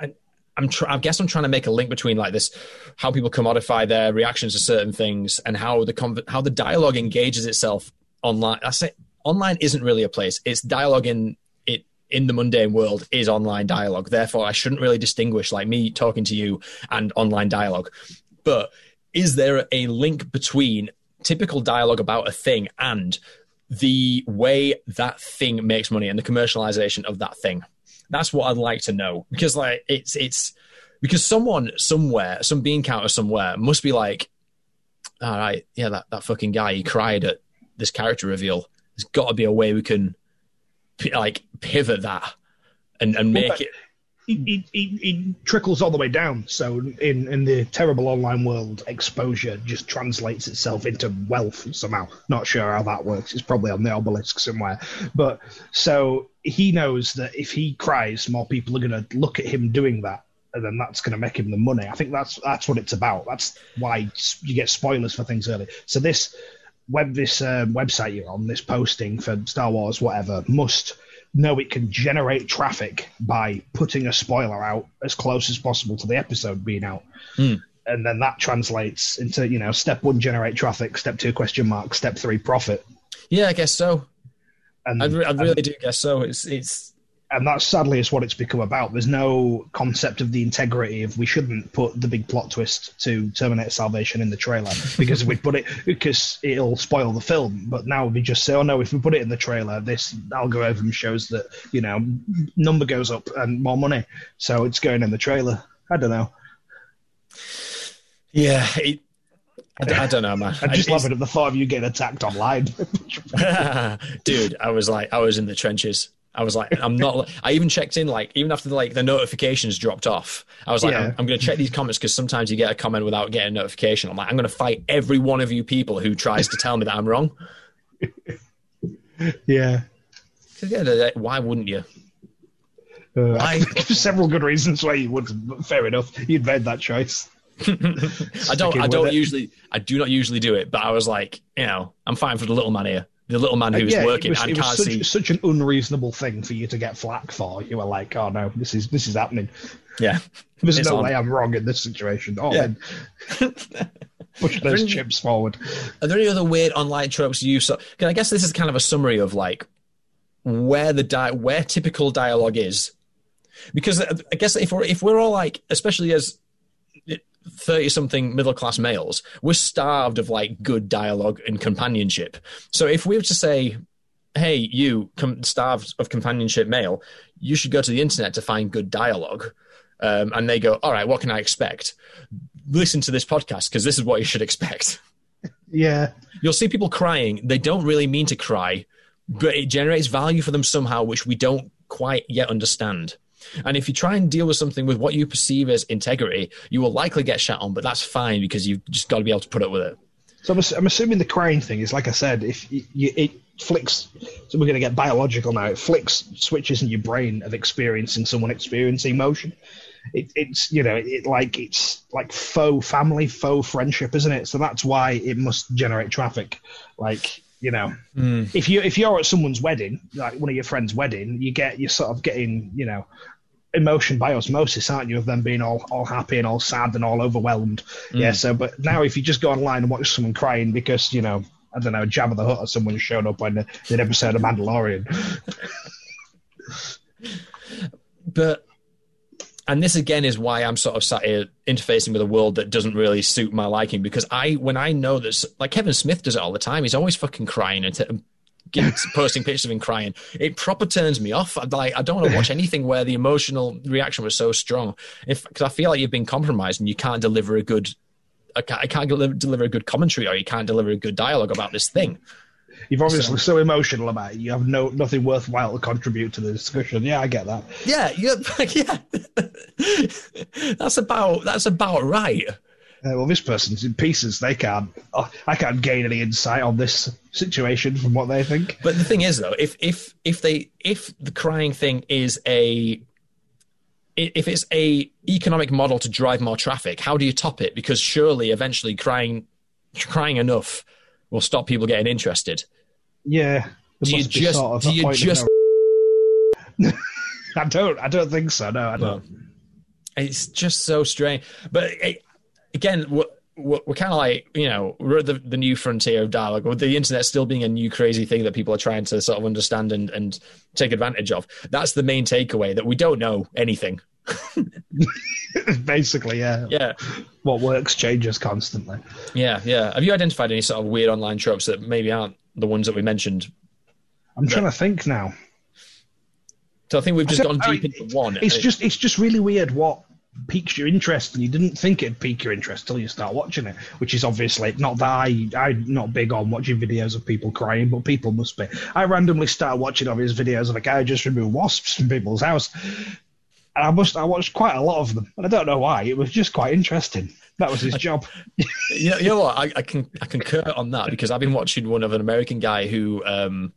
I, I'm. Tr- I guess I'm trying to make a link between like this, how people commodify their reactions to certain things, and how the conv- how the dialogue engages itself online. I say online isn't really a place. It's dialogue in in the mundane world is online dialogue. Therefore, I shouldn't really distinguish like me talking to you and online dialogue. But is there a link between typical dialogue about a thing and the way that thing makes money and the commercialization of that thing? That's what I'd like to know because like it's it's because someone somewhere, some bean counter somewhere must be like, all right, yeah, that, that fucking guy, he cried at this character reveal. There's got to be a way we can like pivot that and, and make it. it, it, it, it trickles all the way down. So in, in the terrible online world, exposure just translates itself into wealth somehow. Not sure how that works. It's probably on the obelisk somewhere. But so he knows that if he cries, more people are going to look at him doing that. And then that's going to make him the money. I think that's that's what it's about. That's why you get spoilers for things early. So this web this um, website you're on, this posting for Star Wars, whatever, must know it can generate traffic by putting a spoiler out as close as possible to the episode being out. And then that translates into, you know, step one, generate traffic, step two, question mark, step three, profit. Yeah, I guess so. And, I, re- I really do guess so. It's it's and that sadly is what it's become about. There's no concept of the integrity of we shouldn't put the big plot twist to Terminator Salvation in the trailer because if we put it because it'll spoil the film. But now we just say, oh no, if we put it in the trailer, this algorithm shows that you know number goes up and more money, so it's going in the trailer. I don't know. yeah. It, I, d- I don't know, man. I'm just laughing at the thought of you getting attacked online. dude i was like i was in the trenches i was like i'm not i even checked in like even after the, like the notifications dropped off i was like Yeah. i'm, I'm going to check these comments because sometimes you get a comment without getting a notification i'm like i'm going to fight every one of you people who tries to tell me that i'm wrong yeah. at the end of the day, why wouldn't you Uh, I give several good reasons why you wouldn't. Fair enough. You'd made that choice. i don't i don't usually i do not usually do it but i was like you know i'm fine for the little man here the little man who's Uh, yeah, working was, and can't such, see such an unreasonable thing for you to get flack for. You were like, "Oh no, this is this is happening. yeah There's no on. way I'm wrong in this situation." Oh, Yeah. then push those chips forward. Are there any other weird online tropes you saw? I guess this is kind of a summary of like where the di- where typical dialogue is, because uh, I guess if we're if we're all like, especially as thirty something middle class males, we're starved of like good dialogue and companionship. So if we were to say, "Hey, you com- starved of companionship male, you should go to the internet to find good dialogue," um, and they go, "All right, what can I expect?" Listen to this podcast because this is what you should expect Yeah, you'll see people crying. They don't really mean to cry, but it generates value for them somehow, which we don't quite yet understand. And if you try and deal with something with what you perceive as integrity, you will likely get shat on, but that's fine because you've just got to be able to put up with it. so I'm, I'm assuming the crying thing is like I said. If you, it flicks, so we're going to get biological now. It flicks switches in your brain of experiencing someone experiencing emotion. It, it's you know it like it's like faux family, faux friendship, isn't it? So that's why it must generate traffic. Like you know, hmm. if you if you're at someone's wedding, like one of your friends' wedding, you get you're sort of getting you know emotion by osmosis, aren't you? Of them being all all happy and all sad and all overwhelmed. Hmm. Yeah. So, but now if you just go online and watch someone crying because you know. I don't know, Jabba the Hutt or someone showed up on the, an episode of Mandalorian. But and this again is why I'm sort of sat here interfacing with a world that doesn't really suit my liking because I when I know that like Kevin Smith does it all the time he's always fucking crying and t- um, posting pictures of him crying. It proper turns me off. I, like I don't want to watch anything where the emotional reaction was so strong. If because I feel like you've been compromised and you can't deliver a good I can't, I can't deliver, deliver a good commentary or you can't deliver a good dialogue about this thing You're obviously so, emotional about it. You have no nothing worthwhile to contribute to the discussion. Yeah, I get that. yeah yeah yeah that's about that's about right Uh, well, this person's in pieces. They can't. oh, I can't gain any insight on this situation from what they think. But the thing is, though, if if if they if the crying thing is a if it's a economic model to drive more traffic, how do you top it? Because surely, eventually, crying crying enough will stop people getting interested. Yeah. Do you just sort of do you just? I don't. I don't think so. No, I don't. It's just so strange. But it, again, we're, we're, we're kind of like you know we're at the, the new frontier of dialogue, with the internet still being a new crazy thing that people are trying to sort of understand and, and take advantage of. That's the main takeaway that we don't know anything. Basically, yeah. Yeah. What works changes constantly. Yeah, yeah. Have you identified any sort of weird online tropes that maybe aren't the ones that we mentioned? I'm trying to think now. So I think we've just gone deep into one. It's eh? just it's just really weird what piques your interest and you didn't think it'd pique your interest till you start watching it which is obviously not that i i'm not big on watching videos of people crying but people must be i randomly started watching obvious videos of a guy just remove wasps from people's house and I must I watched quite a lot of them, and I don't know why. It was just quite interesting. That was his job. you, know, you know what? I, I, can I concur on that because I've been watching one of an American guy who. Um,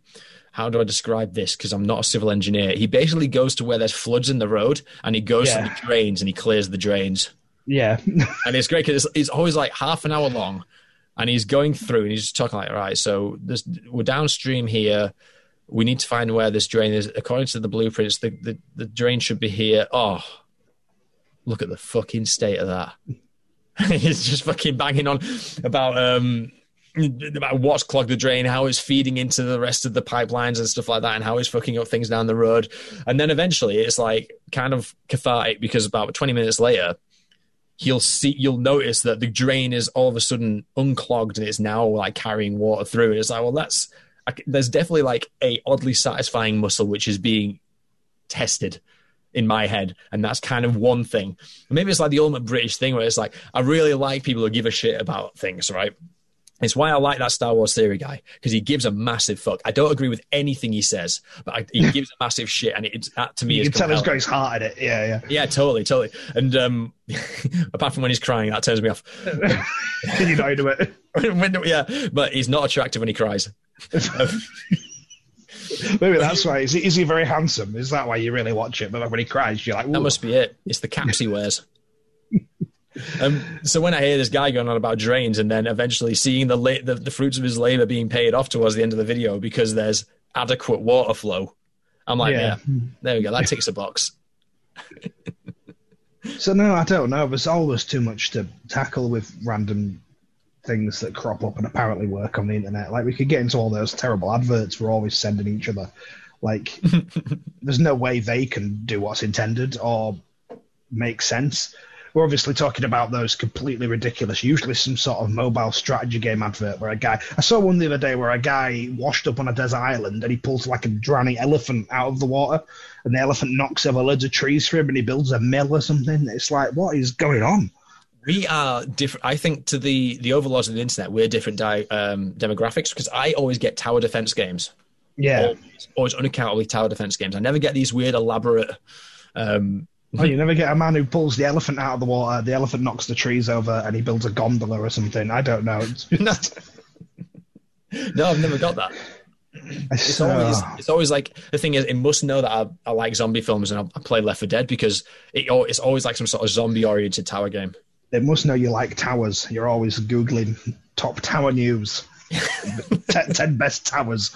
how do I describe this? Because I'm not a civil engineer. He basically goes to where there's floods in the road, and he goes yeah. to the drains and he clears the drains. Yeah, and it's great because it's, it's always like half an hour long, and he's going through and he's just talking like, all right, so this, we're downstream here we need to find where this drain is. According to the blueprints, the, the, the drain should be here. Oh, look at the fucking state of that. He's just fucking banging on about um about what's clogged the drain, how it's feeding into the rest of the pipelines and stuff like that, and how it's fucking up things down the road. And then eventually, it's like kind of cathartic because about twenty minutes later, you'll see you'll notice that the drain is all of a sudden unclogged and it's now like carrying water through. And it's like, well, that's I, there's definitely like a oddly satisfying muscle which is being tested in my head, and that's kind of one thing. Maybe it's like the ultimate British thing where it's like I really like people who give a shit about things, right? It's why I like that Star Wars theory guy because he gives a massive fuck. I don't agree with anything he says, but I, he gives a massive shit, and it's that to me you is can tell he's got his heart in it. Yeah, yeah, yeah, totally, totally. And um, apart from when he's crying, that turns me off. Can you not do it? yeah, but he's not attractive when he cries. Maybe that's why. Is he, is he very handsome? Is that why you really watch it? But when he cries, you're like, Ooh. that must be it. It's the caps he wears. Um, so when I hear this guy going on about drains, and then eventually seeing the, la- the the fruits of his labor being paid off towards the end of the video because there's adequate water flow, I'm like, yeah, yeah there we go. That ticks a box. so no, I don't know. There's always too much to tackle with random things that crop up and apparently work on the internet. Like we could get into all those terrible adverts we're always sending each other. Like there's no way they can do what's intended or make sense. We're obviously talking about those completely ridiculous, usually some sort of mobile strategy game advert where a guy I saw one the other day where a guy washed up on a desert island and he pulls like a drowning elephant out of the water and the elephant knocks over loads of trees for him and he builds a mill or something. It's like what is going on? we are different. I think to the the overlords of the internet, we're different di- um, demographics because I always get tower defense games. Yeah, always, always unaccountably tower defense games. I never get these weird, elaborate. Um, oh, you never get a man who pulls the elephant out of the water. The elephant knocks the trees over, and he builds a gondola or something. I don't know. no, I've never got that. It's always it's always like the thing is it must know that I, I like zombie films and I, I play Left 4 Dead because it, it's always like some sort of zombie oriented tower game. They must know you like towers. You're always googling top tower news. ten, 10 best towers.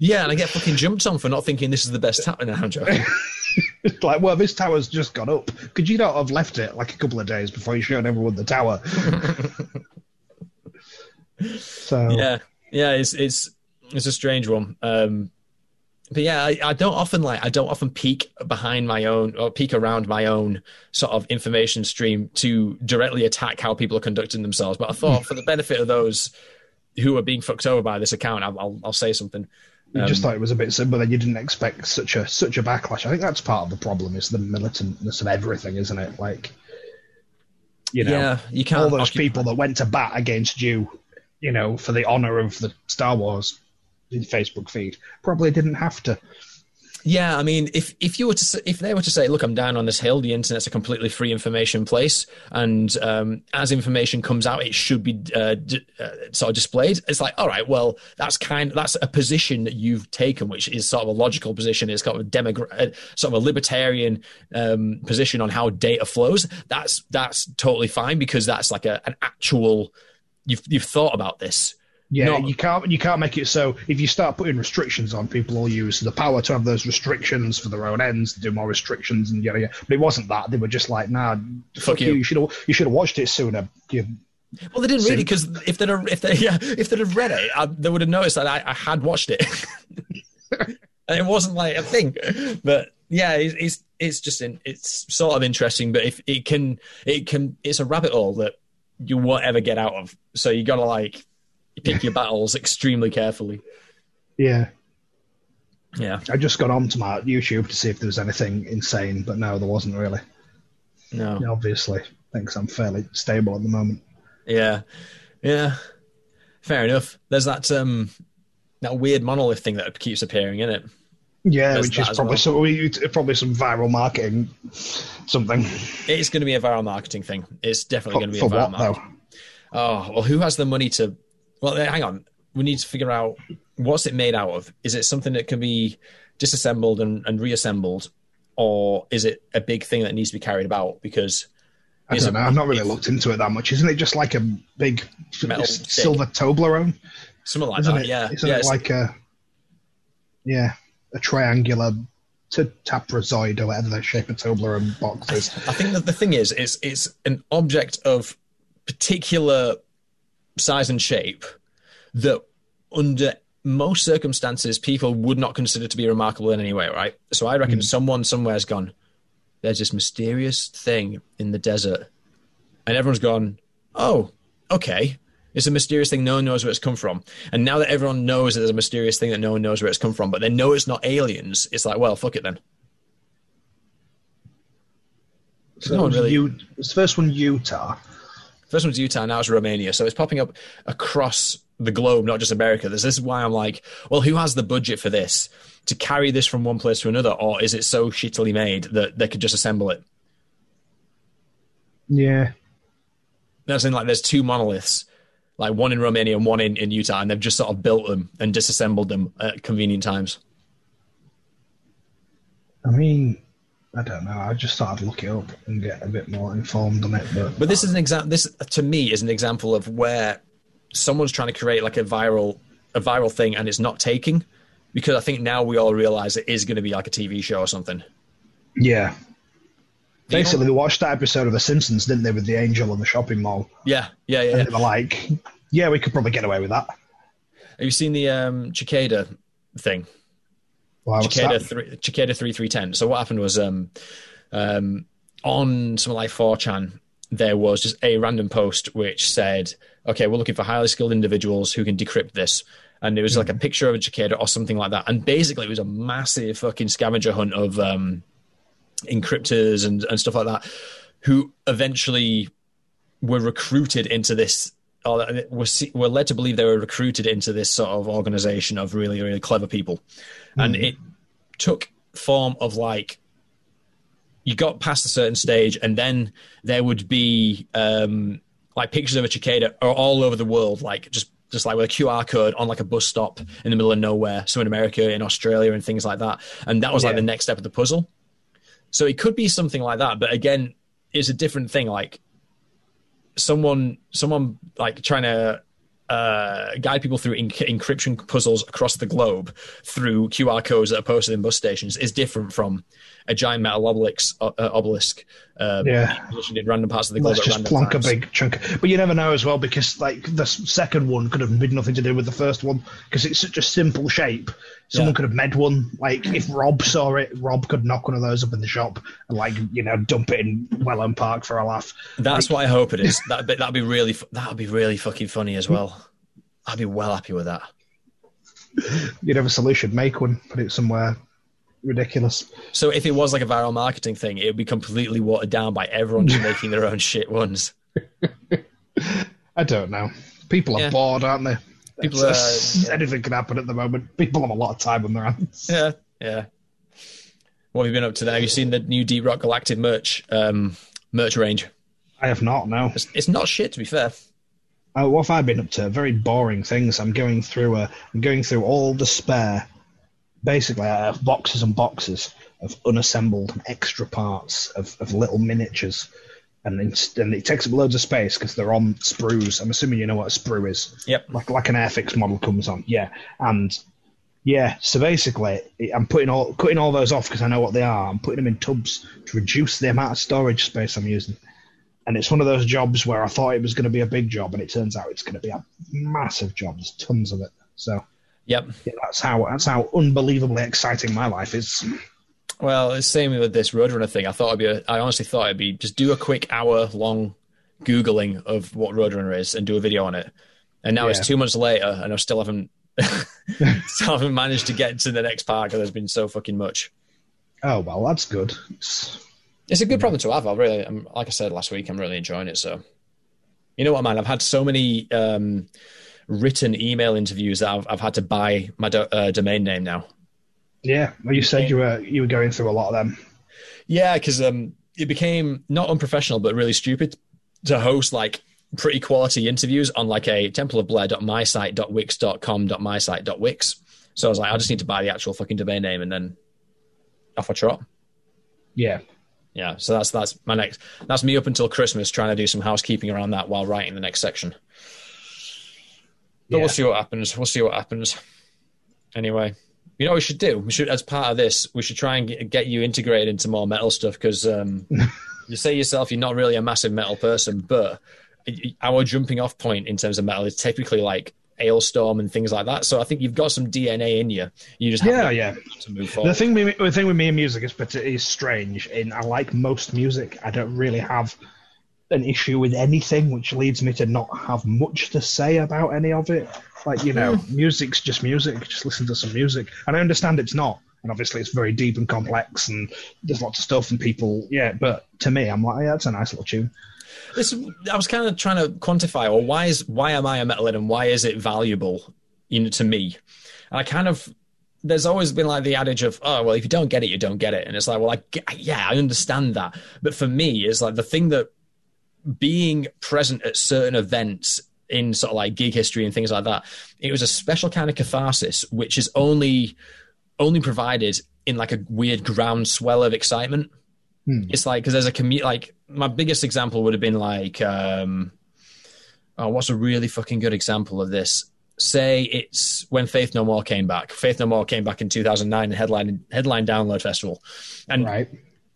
yeah, and I get fucking jumped on for not thinking this is the best tower. now, Joe. like, well, this tower's just gone up. Could you not have left it like a couple of days before you showed everyone the tower? so yeah, yeah, it's it's it's a strange one. Um, but yeah, I, I, don't often like I don't often peek behind my own or peek around my own sort of information stream to directly attack how people are conducting themselves. But I thought for the benefit of those who are being fucked over by this account, I'll I'll, I'll say something. You um, just thought it was a bit simple, then you didn't expect such a such a backlash. I think that's part of the problem is the militantness of everything, isn't it? Like, you know, yeah, you can't all those people that went to bat against you, you know, for the honor of the Star Wars Facebook feed. Probably didn't have to. Yeah, I mean, if if you were to if they were to say, "Look, I'm down on this hill. The internet's a completely free information place, and um, as information comes out, it should be uh, d- uh, sort of displayed." It's like, all right, well, that's kind that's a position that you've taken, which is sort of a logical position. It's got a demogra- uh, sort of a libertarian um, position on how data flows. That's that's totally fine because that's like a, an actual. You've you've thought about this. Yeah, Not- you can't you can't make it so if you start putting restrictions on, people will use the power to have those restrictions for their own ends, to do more restrictions and yada yada. But it wasn't that; they were just like, "Nah, fuck, you. you. You should have you should have watched it sooner." You, Well, they didn't really because if they'd have, if they yeah if they'd have read it, I, they would have noticed that I, I had watched it, and it wasn't like a thing. But yeah, it's it's, it's just in, it's sort of interesting. But if it can it can it's a rabbit hole that you won't ever get out of. So you got to like pick your battles extremely carefully. yeah, Yeah, I just got onto my YouTube to see if there was anything insane, but no, there wasn't really. no, Obviously, thinks I'm fairly stable at the moment. yeah, yeah. Fair enough. There's that um that weird monolith thing that keeps appearing in it. Yeah, There's which is probably well. some probably some viral marketing, something. It's going to be a viral marketing thing. It's definitely For, going to be for a viral what marketing. though? Oh, well, who has the money to? Well, eh, hang on. We need to figure out what's it made out of. Is it something that can be disassembled and, and reassembled, or is it a big thing that needs to be carried about? Because I don't know. I've not really looked into it that much. Isn't it just like a big Metal stick. silver Toblerone? something like Isn't that. it? Yeah, Isn't yeah. it like a yeah a triangular t- taprozoid or whatever the shape of Toblerone box is? I think that the thing is, it's it's an object of particular size and shape that, under most circumstances, people would not consider to be remarkable in any way. Right. So I reckon hmm. someone somewhere's gone. There's this mysterious thing in the desert, and everyone's gone. Oh, okay. It's a mysterious thing. No one knows where it's come from. And now that everyone knows that there's a mysterious thing that no one knows where it's come from, but they know it's not aliens, it's like, well, fuck it then. So No really- U- the first one Utah. First one's Utah, now it's Romania. So it's popping up across the globe, not just America. This is why I'm like, well, who has the budget for this to carry this from one place to another? Or is it so shittily made that they could just assemble it? Yeah, That's in like there's two monoliths, like one in Romania and one in, in Utah, and they've just sort of built them and disassembled them at convenient times. I mean, I don't know. I just thought I'd look it up and get a bit more informed on it. But, But this is an example. This to me is an example of where someone's trying to create like a viral a viral thing and it's not taking because I think now we all realize it is going to be like a TV show or something. yeah, basically, they watched that episode of The Simpsons, didn't they, with the angel in the shopping mall? Yeah, yeah, yeah. And they were like, "Yeah, we could probably get away with that." Have you seen the um, cicada thing? Well, what's three, three three ten. So what happened was um, um, on something like 4chan, there was just a random post which said, "Okay, we're looking for highly skilled individuals who can decrypt this." And it was like a picture of a cicada or something like that. And basically, it was a massive fucking scavenger hunt of um, encryptors and, and stuff like that, who eventually were recruited into this or were, were led to believe they were recruited into this sort of organization of really really clever people. And it took form of like you got past a certain stage and then there would be um like pictures of a cicada are all over the world like just just like with a QR code on like a bus stop in the middle of nowhere so in America in Australia and things like that. And that was like Yeah. the next step of the puzzle. So it could be something like that but again it's a different thing like someone someone like trying to uh, guide people through enc- encryption puzzles across the globe through QR codes that are posted in bus stations is different from a giant metal obelisk, uh, obelisk um, Yeah. positioned in random parts of the globe. Let's just random plonk times. a big chunk. But you never know as well because like the second one could have been nothing to do with the first one because it's such a simple shape. Someone Yeah. could have made one. Like if Rob saw it, Rob could knock one of those up in the shop and like you know dump it in Welland Park for a laugh. That's what I hope it is. That that'd be really that'd be really fucking funny as well. I'd be well happy with that. You'd have a solution. Make one. Put it somewhere ridiculous. So if it was like a viral marketing thing, it would be completely watered down by everyone just making their own shit ones. I don't know. People are Yeah. bored, aren't they? People are- anything can happen at the moment. People have a lot of time on their hands. Yeah, yeah. What have you been up to there? Have you seen the new Deep Rock Galactic merch um, merch range? I have not. No. It's, it's not shit, to be fair. Uh, what have I been up to? Very boring things. I'm going through. Uh, I'm going through all the spare. Basically, uh, I have boxes and boxes of unassembled extra parts of, of little miniatures, and, and it takes up loads of space because they're on sprues. I'm assuming you know what a sprue is. Yep. Like like an Airfix model comes on. Yeah, and yeah. So basically, I'm putting all cutting all those off because I know what they are. I'm putting them in tubs to reduce the amount of storage space I'm using. And it's one of those jobs where I thought it was going to be a big job, and it turns out it's going to be a massive job. There's tons of it. So Yep. yeah, that's how that's how unbelievably exciting my life is. Well, it's the same with this Roadrunner thing. I thought it'd be. A, I honestly thought it'd be just do a quick hour long googling of what Roadrunner is and do a video on it. And now Yeah. it's two months later, and I still haven't still haven't managed to get to the next part because there's been so fucking much. Oh well, that's good. It's, It's a good problem to have. I really, I'm, like I said last week, I'm really enjoying it. So, you know what, man? I've had so many um, written email interviews that I've, I've had to buy my do, uh, domain name now. yeah, well, you said you were you were going through a lot of them. Yeah, because um, it became not unprofessional, but really stupid to host like pretty quality interviews on like a templeofblair.mysite.wix.com.mysite.wix. So I was like, I just need to buy the actual fucking domain name and then off I trot. Yeah, Yeah, so that's that's my next. That's me up until Christmas trying to do some housekeeping around that while writing the next section. But Yeah. we'll see what happens. We'll see what happens. Anyway, you know what we should do? We should, as part of this, we should try and get, you integrated into more metal stuff because um, you say yourself you're not really a massive metal person, but our jumping off point in terms of metal is typically like Alestorm and things like that. So I think you've got some DNA in you. You just have yeah, to, yeah. to move forward. The thing, with, the thing with me and music is, but it is strange. In I like most music. I don't really have an issue with anything, which leads me to not have much to say about any of it. Like you know, hmm. music's just music. Just listen to some music, and I understand it's not. And obviously, it's very deep and complex, and there's lots of stuff, and people, yeah. But to me, I'm like, yeah, that's a nice little tune. This, I was kind of trying to quantify, or why is why am I a metalhead and why is it valuable, you know, to me? And I kind of, there's always been like the adage of, oh well, if you don't get it, you don't get it, and it's like, well, I yeah, I understand that, but for me, it's like the thing that being present at certain events in sort of like gig history and things like that, it was a special kind of catharsis, which is only only provided in like a weird groundswell of excitement. It's like because there's a commu like my biggest example would have been like um oh what's a really fucking good example of this say it's when faith no more came back faith no more came back in 2009 and headline headline download festival and Right?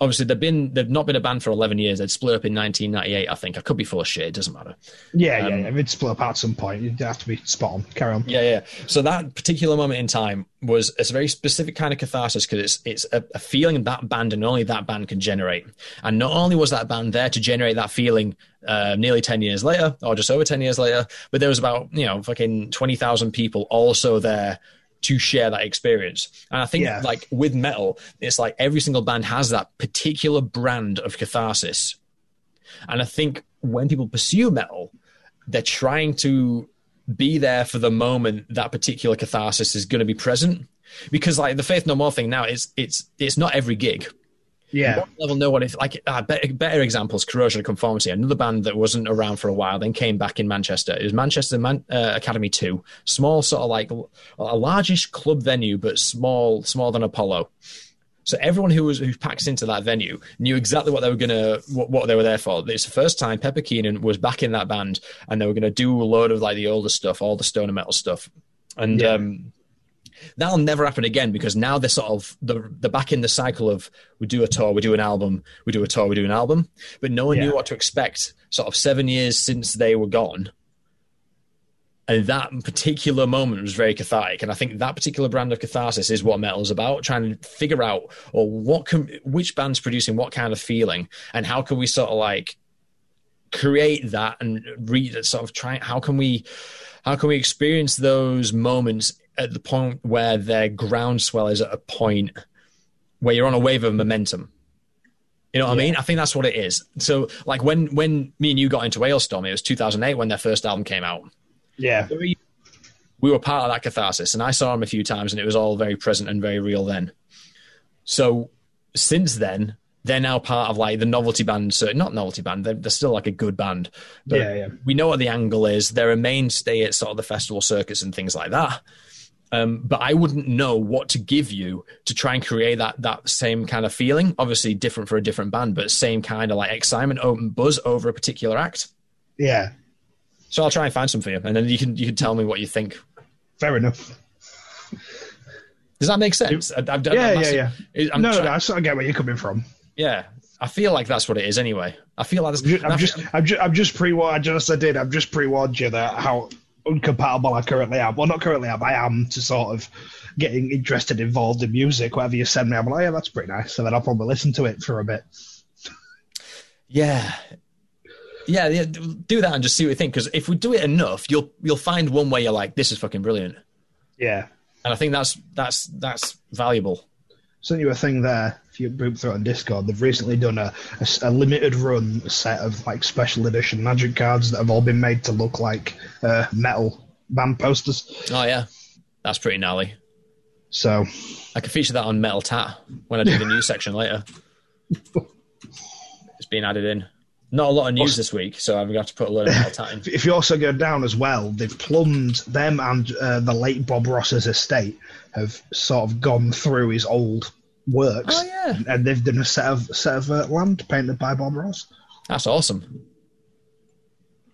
Obviously they've been they've not been a band for 11 years they'd split up in 1998 i think i could be full of shit it doesn't matter Yeah, yeah. If it's split up at some point, you'd have to be spot on. Carry on. Yeah, yeah. So that particular moment in time was a very specific kind of catharsis because it's it's a, a feeling that band and only that band can generate. And not only was that band there to generate that feeling uh, nearly ten years later, or just over ten years later, but there was about you know fucking twenty thousand people also there to share that experience. And I think Yeah. like with metal, it's like every single band has that particular brand of catharsis. And I think when people pursue metal, they're trying to be there for the moment that particular catharsis is going to be present. Because like the Faith No More thing now, it's it's it's not every gig. Yeah, level no one if like uh, better, better examples corrosion of conformity another band that wasn't around for a while then came back in manchester. It was manchester Man, uh, academy 2 small sort of like a largish club venue but small smaller than apollo. So everyone who was who packed into that venue knew exactly what they were gonna what, what they were there for. It's the first time Pepper Keenan was back in that band, and they were gonna do a load of like the older stuff, all the stoner metal stuff, and Yeah. um, that'll never happen again because now they're sort of the they're back in the cycle of we do a tour, we do an album, we do a tour, we do an album, but no one Yeah. knew what to expect. Sort of seven years since they were gone, and that particular moment was very cathartic. And I think that particular brand of catharsis is what metal's about, trying to figure out or what can which band's producing what kind of feeling, and how can we sort of like create that and read that sort of try how can we how can we experience those moments at the point where their groundswell is at a point where you're on a wave of momentum you know what I mean? I think that's what it is. So, like when when me and you got into Alestorm, it was 2008 when their first album came out. yeah, We were part of that catharsis, and I saw them a few times, and it was all very present and very real then. So, since then, they're now part of like the novelty band. So not novelty band, they're, they're still like a good band. But Yeah, yeah. We know what the angle is. They're a mainstay at sort of the festival circuits and things like that. Um, but I wouldn't know what to give you to try and create that that same kind of feeling. Obviously, different for a different band, but same kind of like excitement, open buzz over a particular act. Yeah, So I'll try and find some for you, and then you can you can tell me what you think. fair enough. Does that make sense? I've done Yeah, a yeah, yeah. I'm no, try- no, I sort of get where you're coming from. yeah. I feel like that's what it is anyway. I feel like that's, I'm just, I'm just, I'm just pre-warned. Just I did. I've just pre-warned you that how uncompatible I currently am. Well, not currently am. I am to sort of getting interested, involved in music. Whatever you send me, I'm like, yeah, that's pretty nice. So then I'll probably listen to it for a bit. Yeah. Yeah, yeah, do that and just see what you think. Because if we do it enough, you'll you'll find one where you're like, "This is fucking brilliant," Yeah. and I think that's that's that's valuable. Sent you a thing there. If you boot through it on Discord, they've recently done a a limited run set of like special edition magic cards that have all been made to look like uh, metal band posters. Oh yeah, that's pretty gnarly. So I can feature that on Metal Tat when I do the news section later. It's been added in. Not a lot of news this week, so I'm going to have to put a load of Metal Tat in. if you also go down as well, they've plumbed them and uh, the late Bob Ross's estate have sort of gone through his old works. Oh, yeah. and they've done a set of set of uh, land painted by Bob Ross. That's awesome.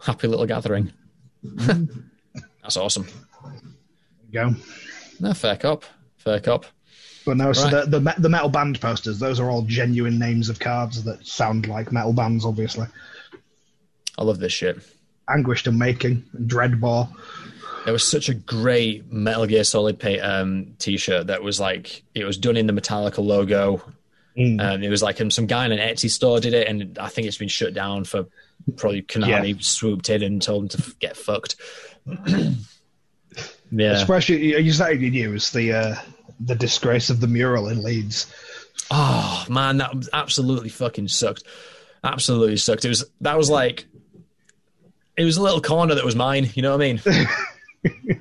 Happy little gathering. that's awesome. There you go. No, fair cop. Fair cop. But no, so the, the the metal band posters, those are all genuine names of cards that sound like metal bands, obviously. I love this shit. Anguished Unmaking, Dreadbore. There was such a great Metal Gear Solid pay, um, t-shirt that was like it was done in the Metallica logo. Mm. And it was like um, some guy in an Etsy store did it, and I think it's been shut down for probably Konami swooped in and told him to f- get fucked. yeah. Especially, you started in news the uh, the disgrace of the mural in Leeds. Oh man, that was absolutely fucking sucked. Absolutely sucked. It was that was like it was a little corner that was mine. You know what I mean? It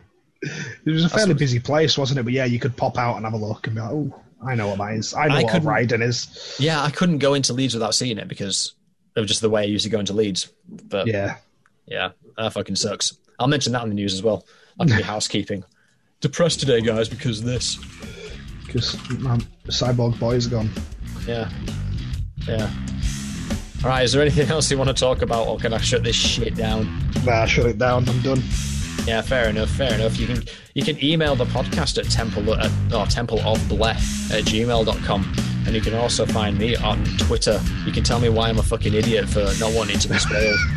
was a fairly busy place, wasn't it? But yeah, you could pop out and have a look and be like, oh, I know what that is. I know I what riding is. yeah, I couldn't go into Leeds without seeing it because of just the way I used to go into Leeds. But Yeah. Yeah, that fucking sucks. I'll mention that in the news as well. That could be housekeeping. Depressed today, guys, because of this. Because um, Cyborg Boy's gone. Yeah. Yeah. All right, is there anything else you want to talk about, or can I shut this shit down? Nah, shut it down. I'm done. Yeah, fair enough, fair enough. You can you can email the podcast at temple at, or temple of bleh at gmail.com. And you can also find me on Twitter. You can tell me why I'm a fucking idiot for not wanting to be spoiled.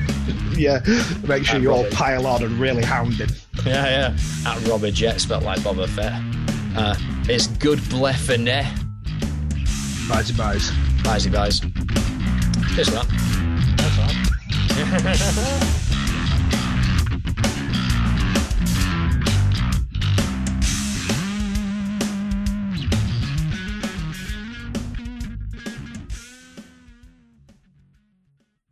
Yeah, make sure I'm you all pile on and really hound him. yeah, yeah. At Robert Jet, spelled like Boba Fett. Uh, it's good bleh for ne. Buys buys. Bye, guys. Cheers for that. That's all.